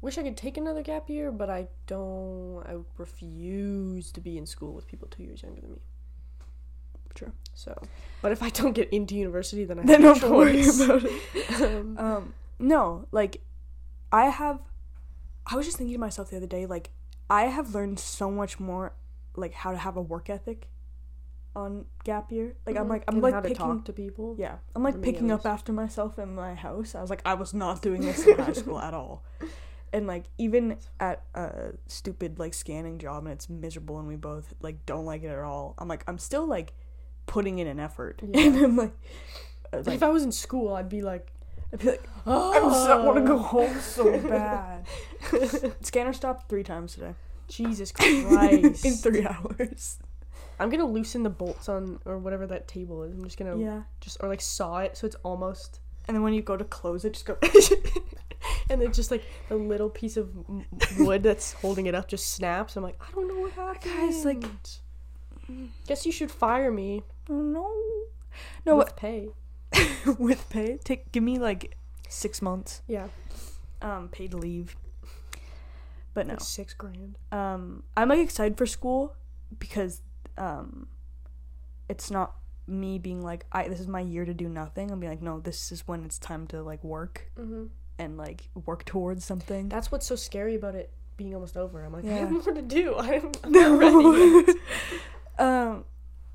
wish I could take another gap year, but I don't. I refuse to be in school with people two years younger than me. True. So, but if I don't get into university, then I Then have don't worry about it. um, *laughs* Um, no, like I have. I was just thinking to myself the other day, like I have learned so much more, like how to have a work ethic, on gap year. Like I'm mhm. like I'm And like how to picking. talk to people. Yeah, I'm like picking up after myself in my house. I was like, I was not doing this in high school at all. *laughs* And like even at a stupid like scanning job and it's miserable and we both like don't like it at all. I'm like I'm still like putting in an effort. *laughs* Yeah. And I'm like, uh, like if I was in school, I'd be like, I'd be like *laughs* oh, so, want to go home so *laughs* bad. Scanner stopped three times today Jesus Christ! in three hours. I'm gonna loosen the bolts on or whatever that table is. I'm just gonna Yeah, just or like saw it so it's almost and then when you go to close it, just go. and then just like the little piece of wood that's holding it up just snaps. I'm like, I don't know what happened. Guys, like- guess you should fire me. Oh no, no, with pay. *laughs* with pay. Take give me like six months Yeah, um paid leave. But no, like six grand. um, I'm like excited for school because um, it's not me being like I this is my year to do nothing. I'm being like no, this is when it's time to like work Mm-hmm. and like work towards something. That's what's so scary about it being almost over. I'm like, I have more to do. *laughs* I'm, I'm not ready. Um,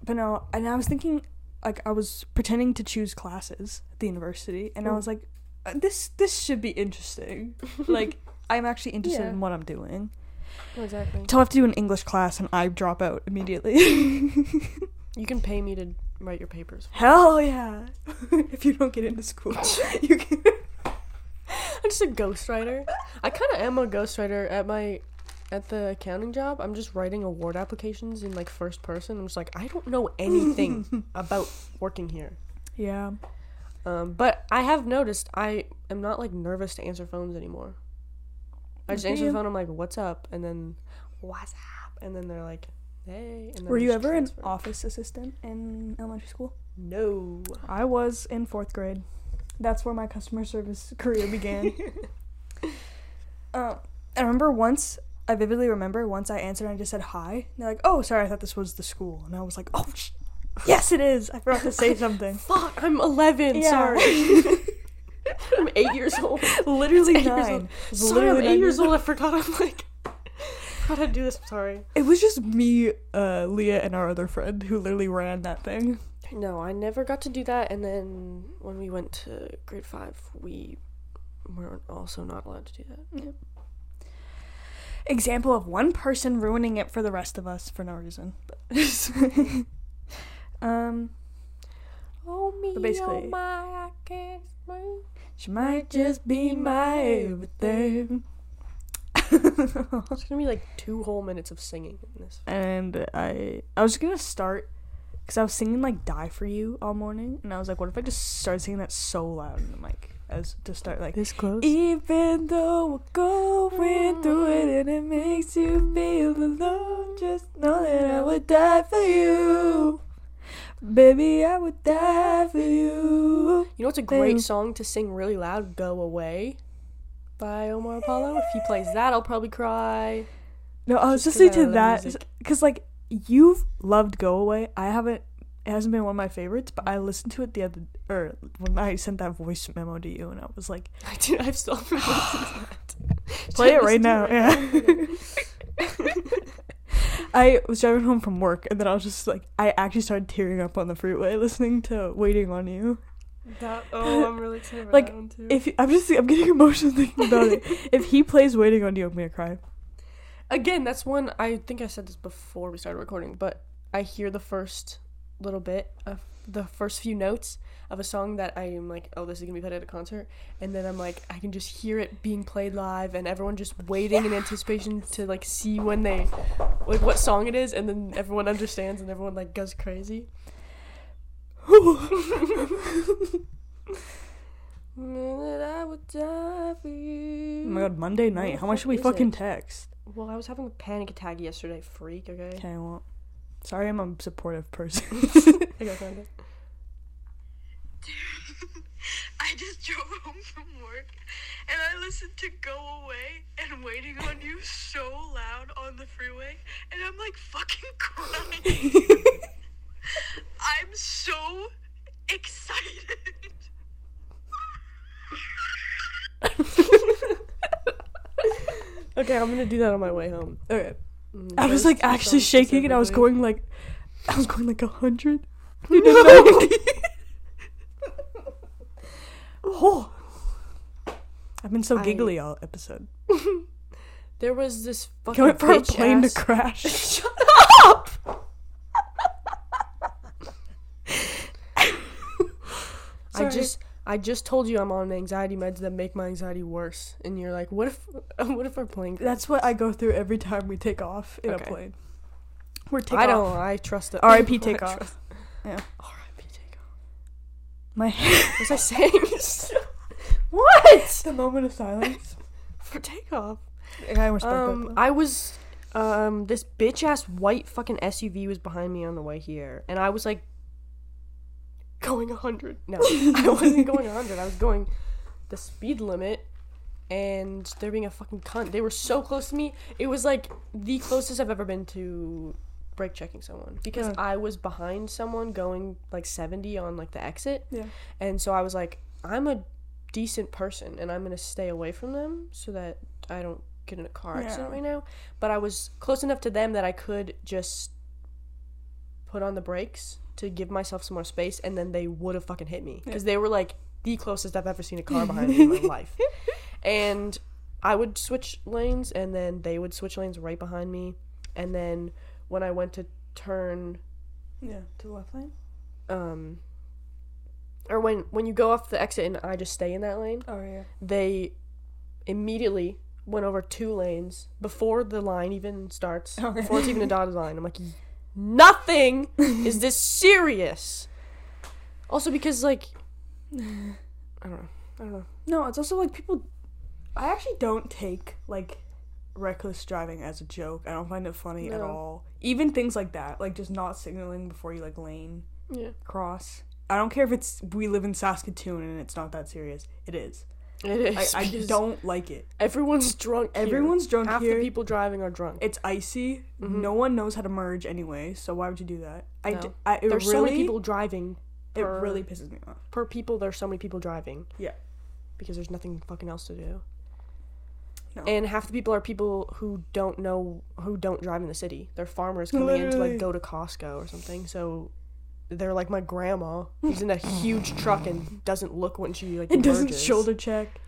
but no, and I was thinking, like, I was pretending to choose classes at the university, and I was like, uh, this this should be interesting. *laughs* like, I'm actually interested Yeah. in what I'm doing. Exactly. Until I have to do an English class, and I drop out immediately. *laughs* You can pay me to write your papers. Hell yeah! *laughs* if you don't get into school, you can. I'm just a ghostwriter. I kind of am a ghostwriter at my at the accounting job. I'm just writing award applications in like first person. I'm just like I don't know anything *laughs* about working here. Yeah. Um, but I have noticed I am not like nervous to answer phones anymore. I just answer the phone. I'm like, "What's up?" And then, "What's up?" And then they're like, "Hey." And then Were you ever an office assistant in elementary school? No. I was in fourth grade. That's where my customer service *laughs* career began. um, *laughs* I remember once, I vividly remember once I answered and I just said hi. And they're like, oh, sorry, I thought this was the school. And I was like, oh, sh- yes, it is. I forgot to say something. *laughs* Fuck. I'm 11. Yeah. Sorry. *laughs* I'm eight years old. literally Eight years nine. old. It was Sorry, I'm eight nine years old. I forgot. I'm like, forgot how to do this. I'm sorry. It was just me, uh, Leah, and our other friend who literally ran that thing. No, I never got to do that. And then when we went to grade five, we were also not allowed to do that. Example of one person ruining it for the rest of us for no reason. *laughs* um, Oh me, But basically- oh my, I can't explain. she might just be my everything. It's gonna be like two whole minutes of singing in this. and I I was gonna start because I was singing like "Die for You" all morning, and I was like, what if I just started singing that so loud in the mic as to start like. This close? Even though we're going through it and it makes you feel alone, just know that I would die for you. Baby, I would die for you. You know what's a great song to sing really loud? "Go Away" by Omar Apollo. If he plays that, I'll probably cry. No, I was Just listening 'cause I to that because like you've loved "Go Away." I haven't. It hasn't been one of my favorites, but I listened to it the other or when I sent that voice memo to you, and I was like, I do. I've still *laughs* listening to that. *laughs* play it right now. right Yeah. *laughs* I was driving home from work, and then I was just like, I actually started tearing up on the freeway listening to "Waiting on You." That, oh, I'm really excited Like, that one too. If I'm just, I'm getting emotional thinking about it. If he plays "Waiting on You," I'm gonna cry. Again, that's one. I think I said this before we started recording, but I hear the first little bit of the first few notes of a song that I am like, oh, this is gonna be played at a concert, and then I'm like, I can just hear it being played live, and everyone just waiting in anticipation to like see when they, like, what song it is, and then everyone understands and everyone like goes crazy. *laughs* That I would die for you. Oh my god, Monday night. How much should we fucking it? text? Well, I was having a panic attack yesterday, freak, okay? Okay, well, sorry, I'm a supportive person. I gotta it. I just drove home from work and I listened to Go Away and Waiting on You so loud on the freeway and I'm like fucking crying. *laughs* I'm so excited. *laughs* Okay, I'm gonna do that on my way home. okay. I was like actually shaking, and I was going like, I was going like a hundred. *laughs* *laughs* Know? oh, I've been so I- giggly all episode. *laughs* There was this fucking wait for a plane ass- to crash. Shut up! I just I just told you I'm on anxiety meds that make my anxiety worse, and you're like, what if *laughs* what if our plane? crashes? That's what I go through every time we take off in Okay. a plane. We're taking. I don't. I trust it. R.I.P. I *laughs* take off. trust- Yeah. R.I.P. take off. My *laughs* What was I saying? what? the moment of silence. For takeoff. I respect Um, that. I was, um, this bitch ass white fucking SUV was behind me on the way here, and I was like, going 100. No, *laughs* I wasn't going 100. I was going the speed limit, and they're being a fucking cunt. They were so close to me. It was like the closest I've ever been to brake checking someone because Yeah. I was behind someone going like 70 on like the exit. Yeah. And so I was like, I'm a decent person and I'm going to stay away from them so that I don't get in a car accident Yeah. right now. But I was close enough to them that I could just put on the brakes to give myself some more space and then they would have fucking hit me because they were like the closest I've ever seen a car behind me in my *laughs* life. And I would switch lanes and then they would switch lanes right behind me. And then when I went to turn yeah, to the left lane. um or when when you go off the exit and I just stay in that lane, Oh yeah. they immediately went over two lanes before the line even starts. Okay. Before it's even a *laughs* dotted line. I'm like nothing *laughs* is this serious. Also because like *sighs* I don't know. I don't know. No, it's also like people. I actually don't take like reckless driving as a joke. I don't find it funny at all. Even things like that, like just not signaling before you like lane Yeah. cross. I don't care if it's we live in Saskatoon and it's not that serious. It is. It I, is. I *laughs* because don't like it. everyone's drunk. here. Everyone's drunk Half here. the people driving are drunk. It's icy. Mm-hmm. No one knows how to merge anyway, so why would you do that? I, No. d- I- it There's really, so many people driving It per- really pisses me off. per people. There's so many people driving. Yeah. because there's nothing fucking else to do. No. And half the people are people who don't know who don't drive in the city. They're farmers coming in to like go to Costco or something. So they're like my grandma who's in a huge truck and doesn't look when she like It doesn't emerges. shoulder check.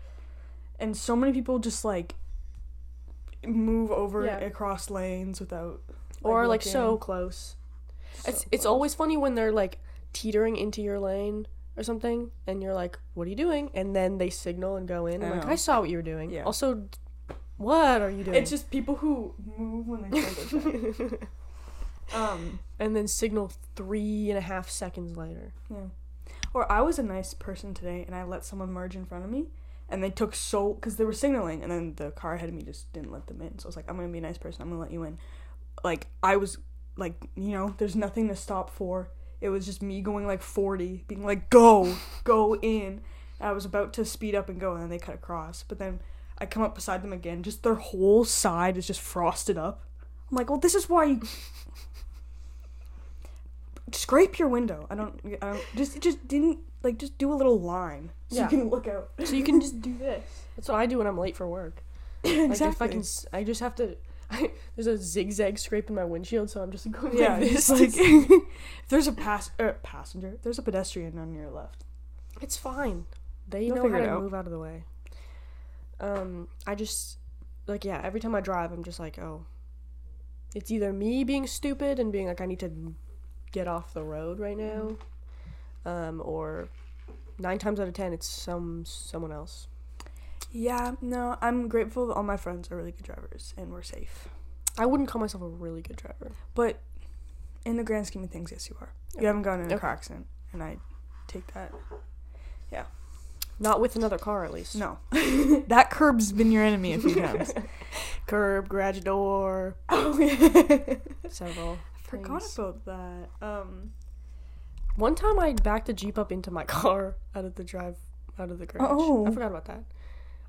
And so many people just like move over Yeah. across lanes without or like so close. it's So it's close. always funny when they're like teetering into your lane or something and you're like, "What are you doing?" and then they signal and go in. I I'm like, know. "I saw what you were doing." Yeah. Also, what are you doing? It's just people who move when they shoulder *laughs* check. Um and then signal three and a half seconds later. yeah. Or I was a nice person today and I let someone merge in front of me and they took so cuz they were signaling and then the car ahead of me just didn't let them in. So I was like, I'm going to be a nice person. I'm going to let you in. Like I was like, you know, there's nothing to stop for. It was just me going like 40, being like, "Go, *laughs* go in." I was about to speed up and go, and then they cut across. But then I come up beside them again. Just their whole side is just frosted up. I'm like, "Well, this is why you scrape your window." I don't. I don't. Just, just didn't like. Just do a little line so Yeah. you can look out. So you can *laughs* just do this. That's what I do when I'm late for work. Like if I can, s- I just have to. I, there's a zigzag scrape in my windshield, so I'm just going yeah, like this. it's like if there's a pass er, passenger, if there's a pedestrian on your left. it's fine. They They'll know figure how it to out. move out of the way. Um, I just like yeah. Every time I drive, I'm just like, oh, it's either me being stupid and being like, I need to get off the road right now, um, or nine times out of ten, it's some someone else. Yeah, no, I'm grateful that all my friends are really good drivers and we're safe. I wouldn't call myself a really good driver. But in the grand scheme of things, yes, you are. You haven't gotten in a Okay. car accident, and I take that. Yeah. Not with another car, at least. No, *laughs* that curb's been your enemy a few times. *laughs* Curb, garage door, *laughs* oh yeah, several. Forgot things. about that. Um, One time I backed a Jeep up into my *laughs* car out of the drive, out of the garage. Oh. I forgot about that.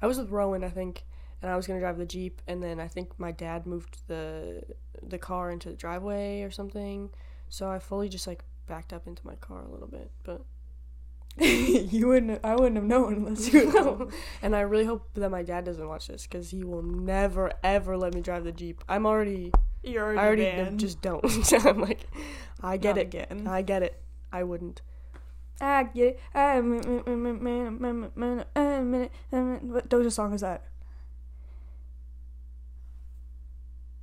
I was with Rowan, I think, and I was gonna drive the Jeep, and then I think my dad moved the the car into the driveway or something. So I fully just like backed up into my car a little bit, but you wouldn't. I wouldn't have known unless you. Know. and I really hope that my dad doesn't watch this because he will never ever let me drive the jeep. I'm already. You're already. I already banned. just don't. I'm like, I get Not it. Again. I get it. I wouldn't. I get it. I what Doja song is that?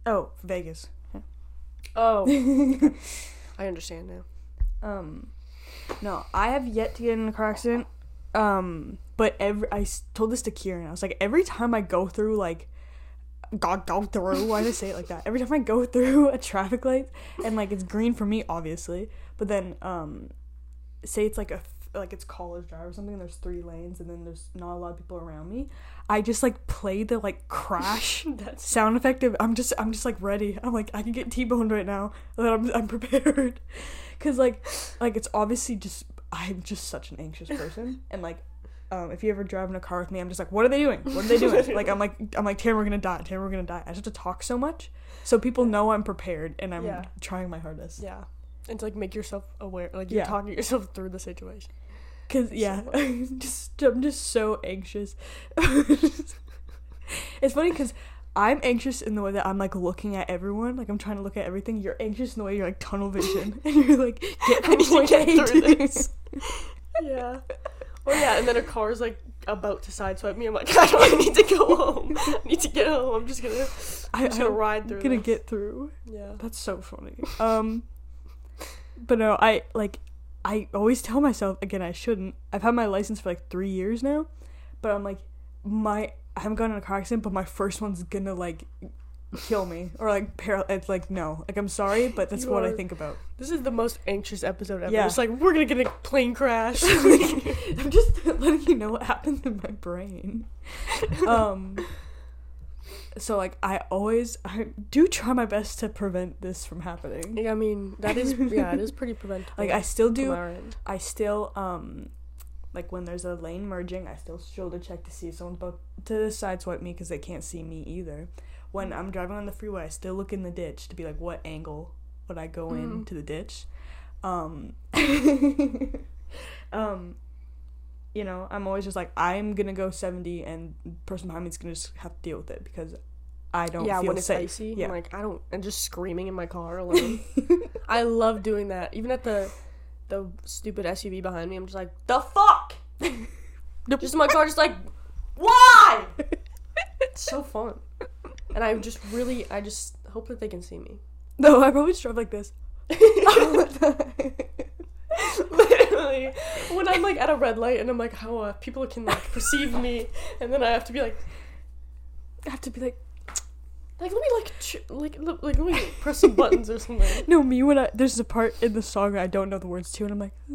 Oh, Vegas. Oh, I understand now. Um no, I have yet to get in a car accident. Um, but every I told this to Kieran. I was like, every time I go through like, go go through. Why did I say it like that? Every time I go through a traffic light and like it's green for me, obviously, but then um, say it's like a like it's college drive or something. There's three lanes, and then there's not a lot of people around me. I just like play the like crash *laughs* sound effect of I'm just I'm just like ready. I'm like I can get T-boned right now. Then I'm I'm prepared. Cuz like like it's obviously just I'm just such an anxious person *laughs* and like um, if you ever drive in a car with me, I'm just like, what are they doing? What are they doing? like I'm like I'm like, Tam, we're gonna die. Tam, we're gonna die. I just have to talk so much, so people know I'm prepared and I'm Yeah. trying my hardest. yeah. And to like make yourself aware, like you're Yeah. talking yourself through the situation. Cause yeah, *laughs* just I'm just so anxious. *laughs* it's funny because I'm anxious in the way that I'm like looking at everyone, like I'm trying to look at everything. You're anxious in the way you're like tunnel vision, *laughs* and you're like, *laughs* get I from to point get A through to this. *laughs* yeah. Oh yeah, and then a car's like about to sideswipe me. I'm like, I don't need to go home. I need to get home. I'm just gonna, I, I'm just gonna I'm ride through. gonna this. get through. Yeah. That's so funny. Um, but no, I like I always tell myself again I shouldn't. I've had my license for like three years now, but I'm like my I haven't gotten in a car accident, but my first one's gonna like kill me or like paral. It's like no, like I'm sorry, but that's You what I think about. This is the most anxious episode ever. Yeah. It's like we're gonna get a plane crash. *laughs* I'm just letting you know what happens in my brain. Um. *laughs* So like I always I do try my best to prevent this from happening. yeah, I mean that is yeah, it is pretty preventable. Like I still do. I still um like when there's a lane merging, I still shoulder check to see if someone's about to sideswipe me because they can't see me either. When I'm driving on the freeway, I still look in the ditch to be like, what angle would I go in Mhm. to the ditch? Um, *laughs* um, you know, I'm always just like, I'm gonna go 70, and the person behind me is gonna just have to deal with it because I don't yeah, feel when it's safe. icy, Yeah. I'm like I don't, and just screaming in my car *laughs* alone. I love doing that. Even at the the stupid SUV behind me, I'm just like, the fuck. *laughs* just in my car, just like, why? *laughs* it's so fun, and I'm just really, I just hope that they can see me. No, I probably just drive like this. *laughs* Literally, when I'm like at a red light and I'm like, how uh, people can like perceive me, and then I have to be like, I have to be like, like let me like ch- like look, like let me press some buttons or something. *laughs* No, me when I there's a part in the song I don't know the words to, and I'm like, *laughs*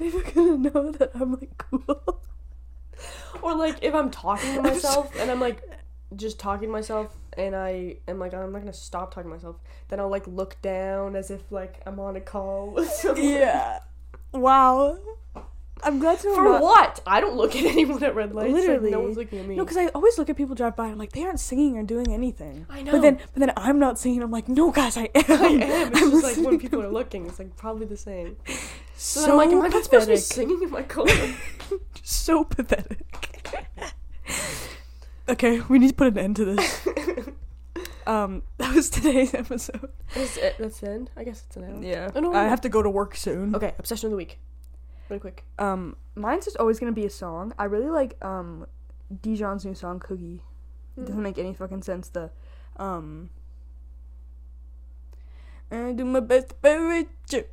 maybe are gonna know that I'm like cool. Or like if I'm talking to *laughs* myself and I'm like just talking to myself and I am like I'm not gonna stop talking to myself, then I'll like look down as if like I'm on a call with someone. Yeah. Wow. I'm glad to know. For what? I don't look at *laughs* anyone at red lights. Literally, Literally. no one's looking at me. No, because I always look at people drive by. and I'm like, they aren't singing or doing anything. I know. But then, but then I'm not singing. I'm like, no, guys, I *laughs* am. I am. It's I'm just like when people are looking, it's like probably the same. So, so I'm like, am I not supposed to be pathetic. singing in my car? *laughs* so pathetic. okay, we need to put an end to this. Um, that was today's episode. That's it. That's the end. I guess it's an end. Yeah. I have to go to work soon. Okay, obsession of the week. Really quick. Um, mine's just always gonna be a song. I really like um, Dijon's new song "Coogie." It doesn't make any fucking sense. The um, I do my best to you.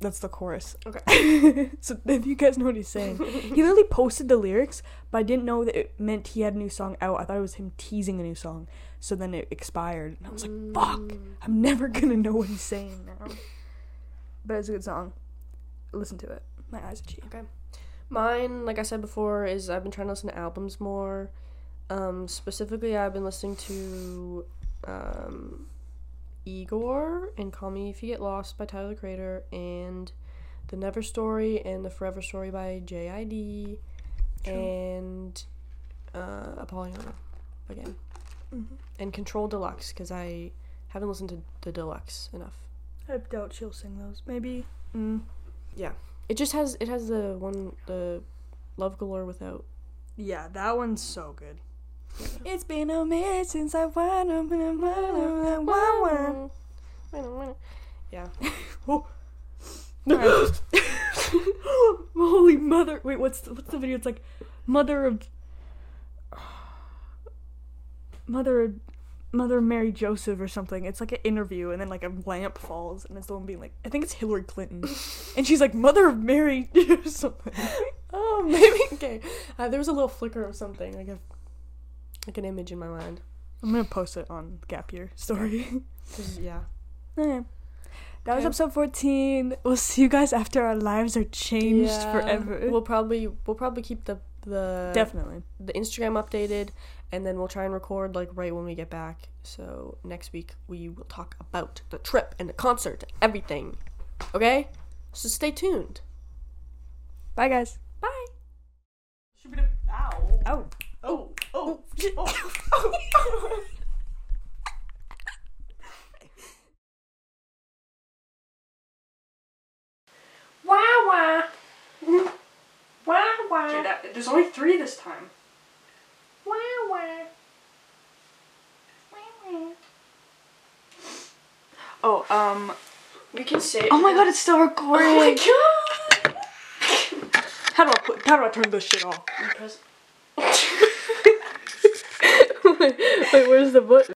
That's the chorus. Okay. *laughs* so if you guys know what he's saying, he *laughs* literally posted the lyrics, but I didn't know that it meant he had a new song out. I thought it was him teasing a new song. So then it expired, and I was like, "Fuck! Mm. I'm never gonna know what he's saying now." But it's a good song. Listen to it. My eyes itchy. Mine, like I said before, is I've been trying to listen to albums more. Um, specifically, I've been listening to um, Igor and Call Me If You Get Lost by Tyler the Creator and The Never Story and The Forever Story by J.I.D. and uh, Apolonio again. Mm-hmm. And Control Deluxe because I haven't listened to the Deluxe enough. I doubt she'll sing those. Maybe. Mm. It just has it has the one the Love Galore without. Yeah, that one's so good. It's been a minute since I won. a minute, won, won, won. Yeah. Oh. *laughs* *laughs* Holy mother! Wait, what's the, what's the video? It's like mother of *sighs* mother of mother Mary Joseph or something. It's like an interview, and then like a lamp falls, and it's the one being like, I think it's Hillary Clinton, *laughs* and she's like mother of Mary *laughs* or something. Oh, maybe okay. Uh, there was a little flicker of something, like a like an image in my mind. I'm gonna post it on Gap Year Story. yeah. *laughs* Okay. That was episode 14. We'll see you guys after our lives are changed Yeah, forever. We'll probably we'll probably keep the the Definitely. the Instagram updated, and then we'll try and record like right when we get back. So next week we will talk about the trip and the concert, and everything. Okay, so stay tuned. Bye, guys. Bye. Ow. Oh. oh oh oh oh. Wah wah. Wah wah. there's only three this time. Wah wah. Oh, um. We can say. Oh my god, it's still recording. Oh my god. *laughs* How do I put? How do I turn this shit off? *laughs* wait, wait, where's the button?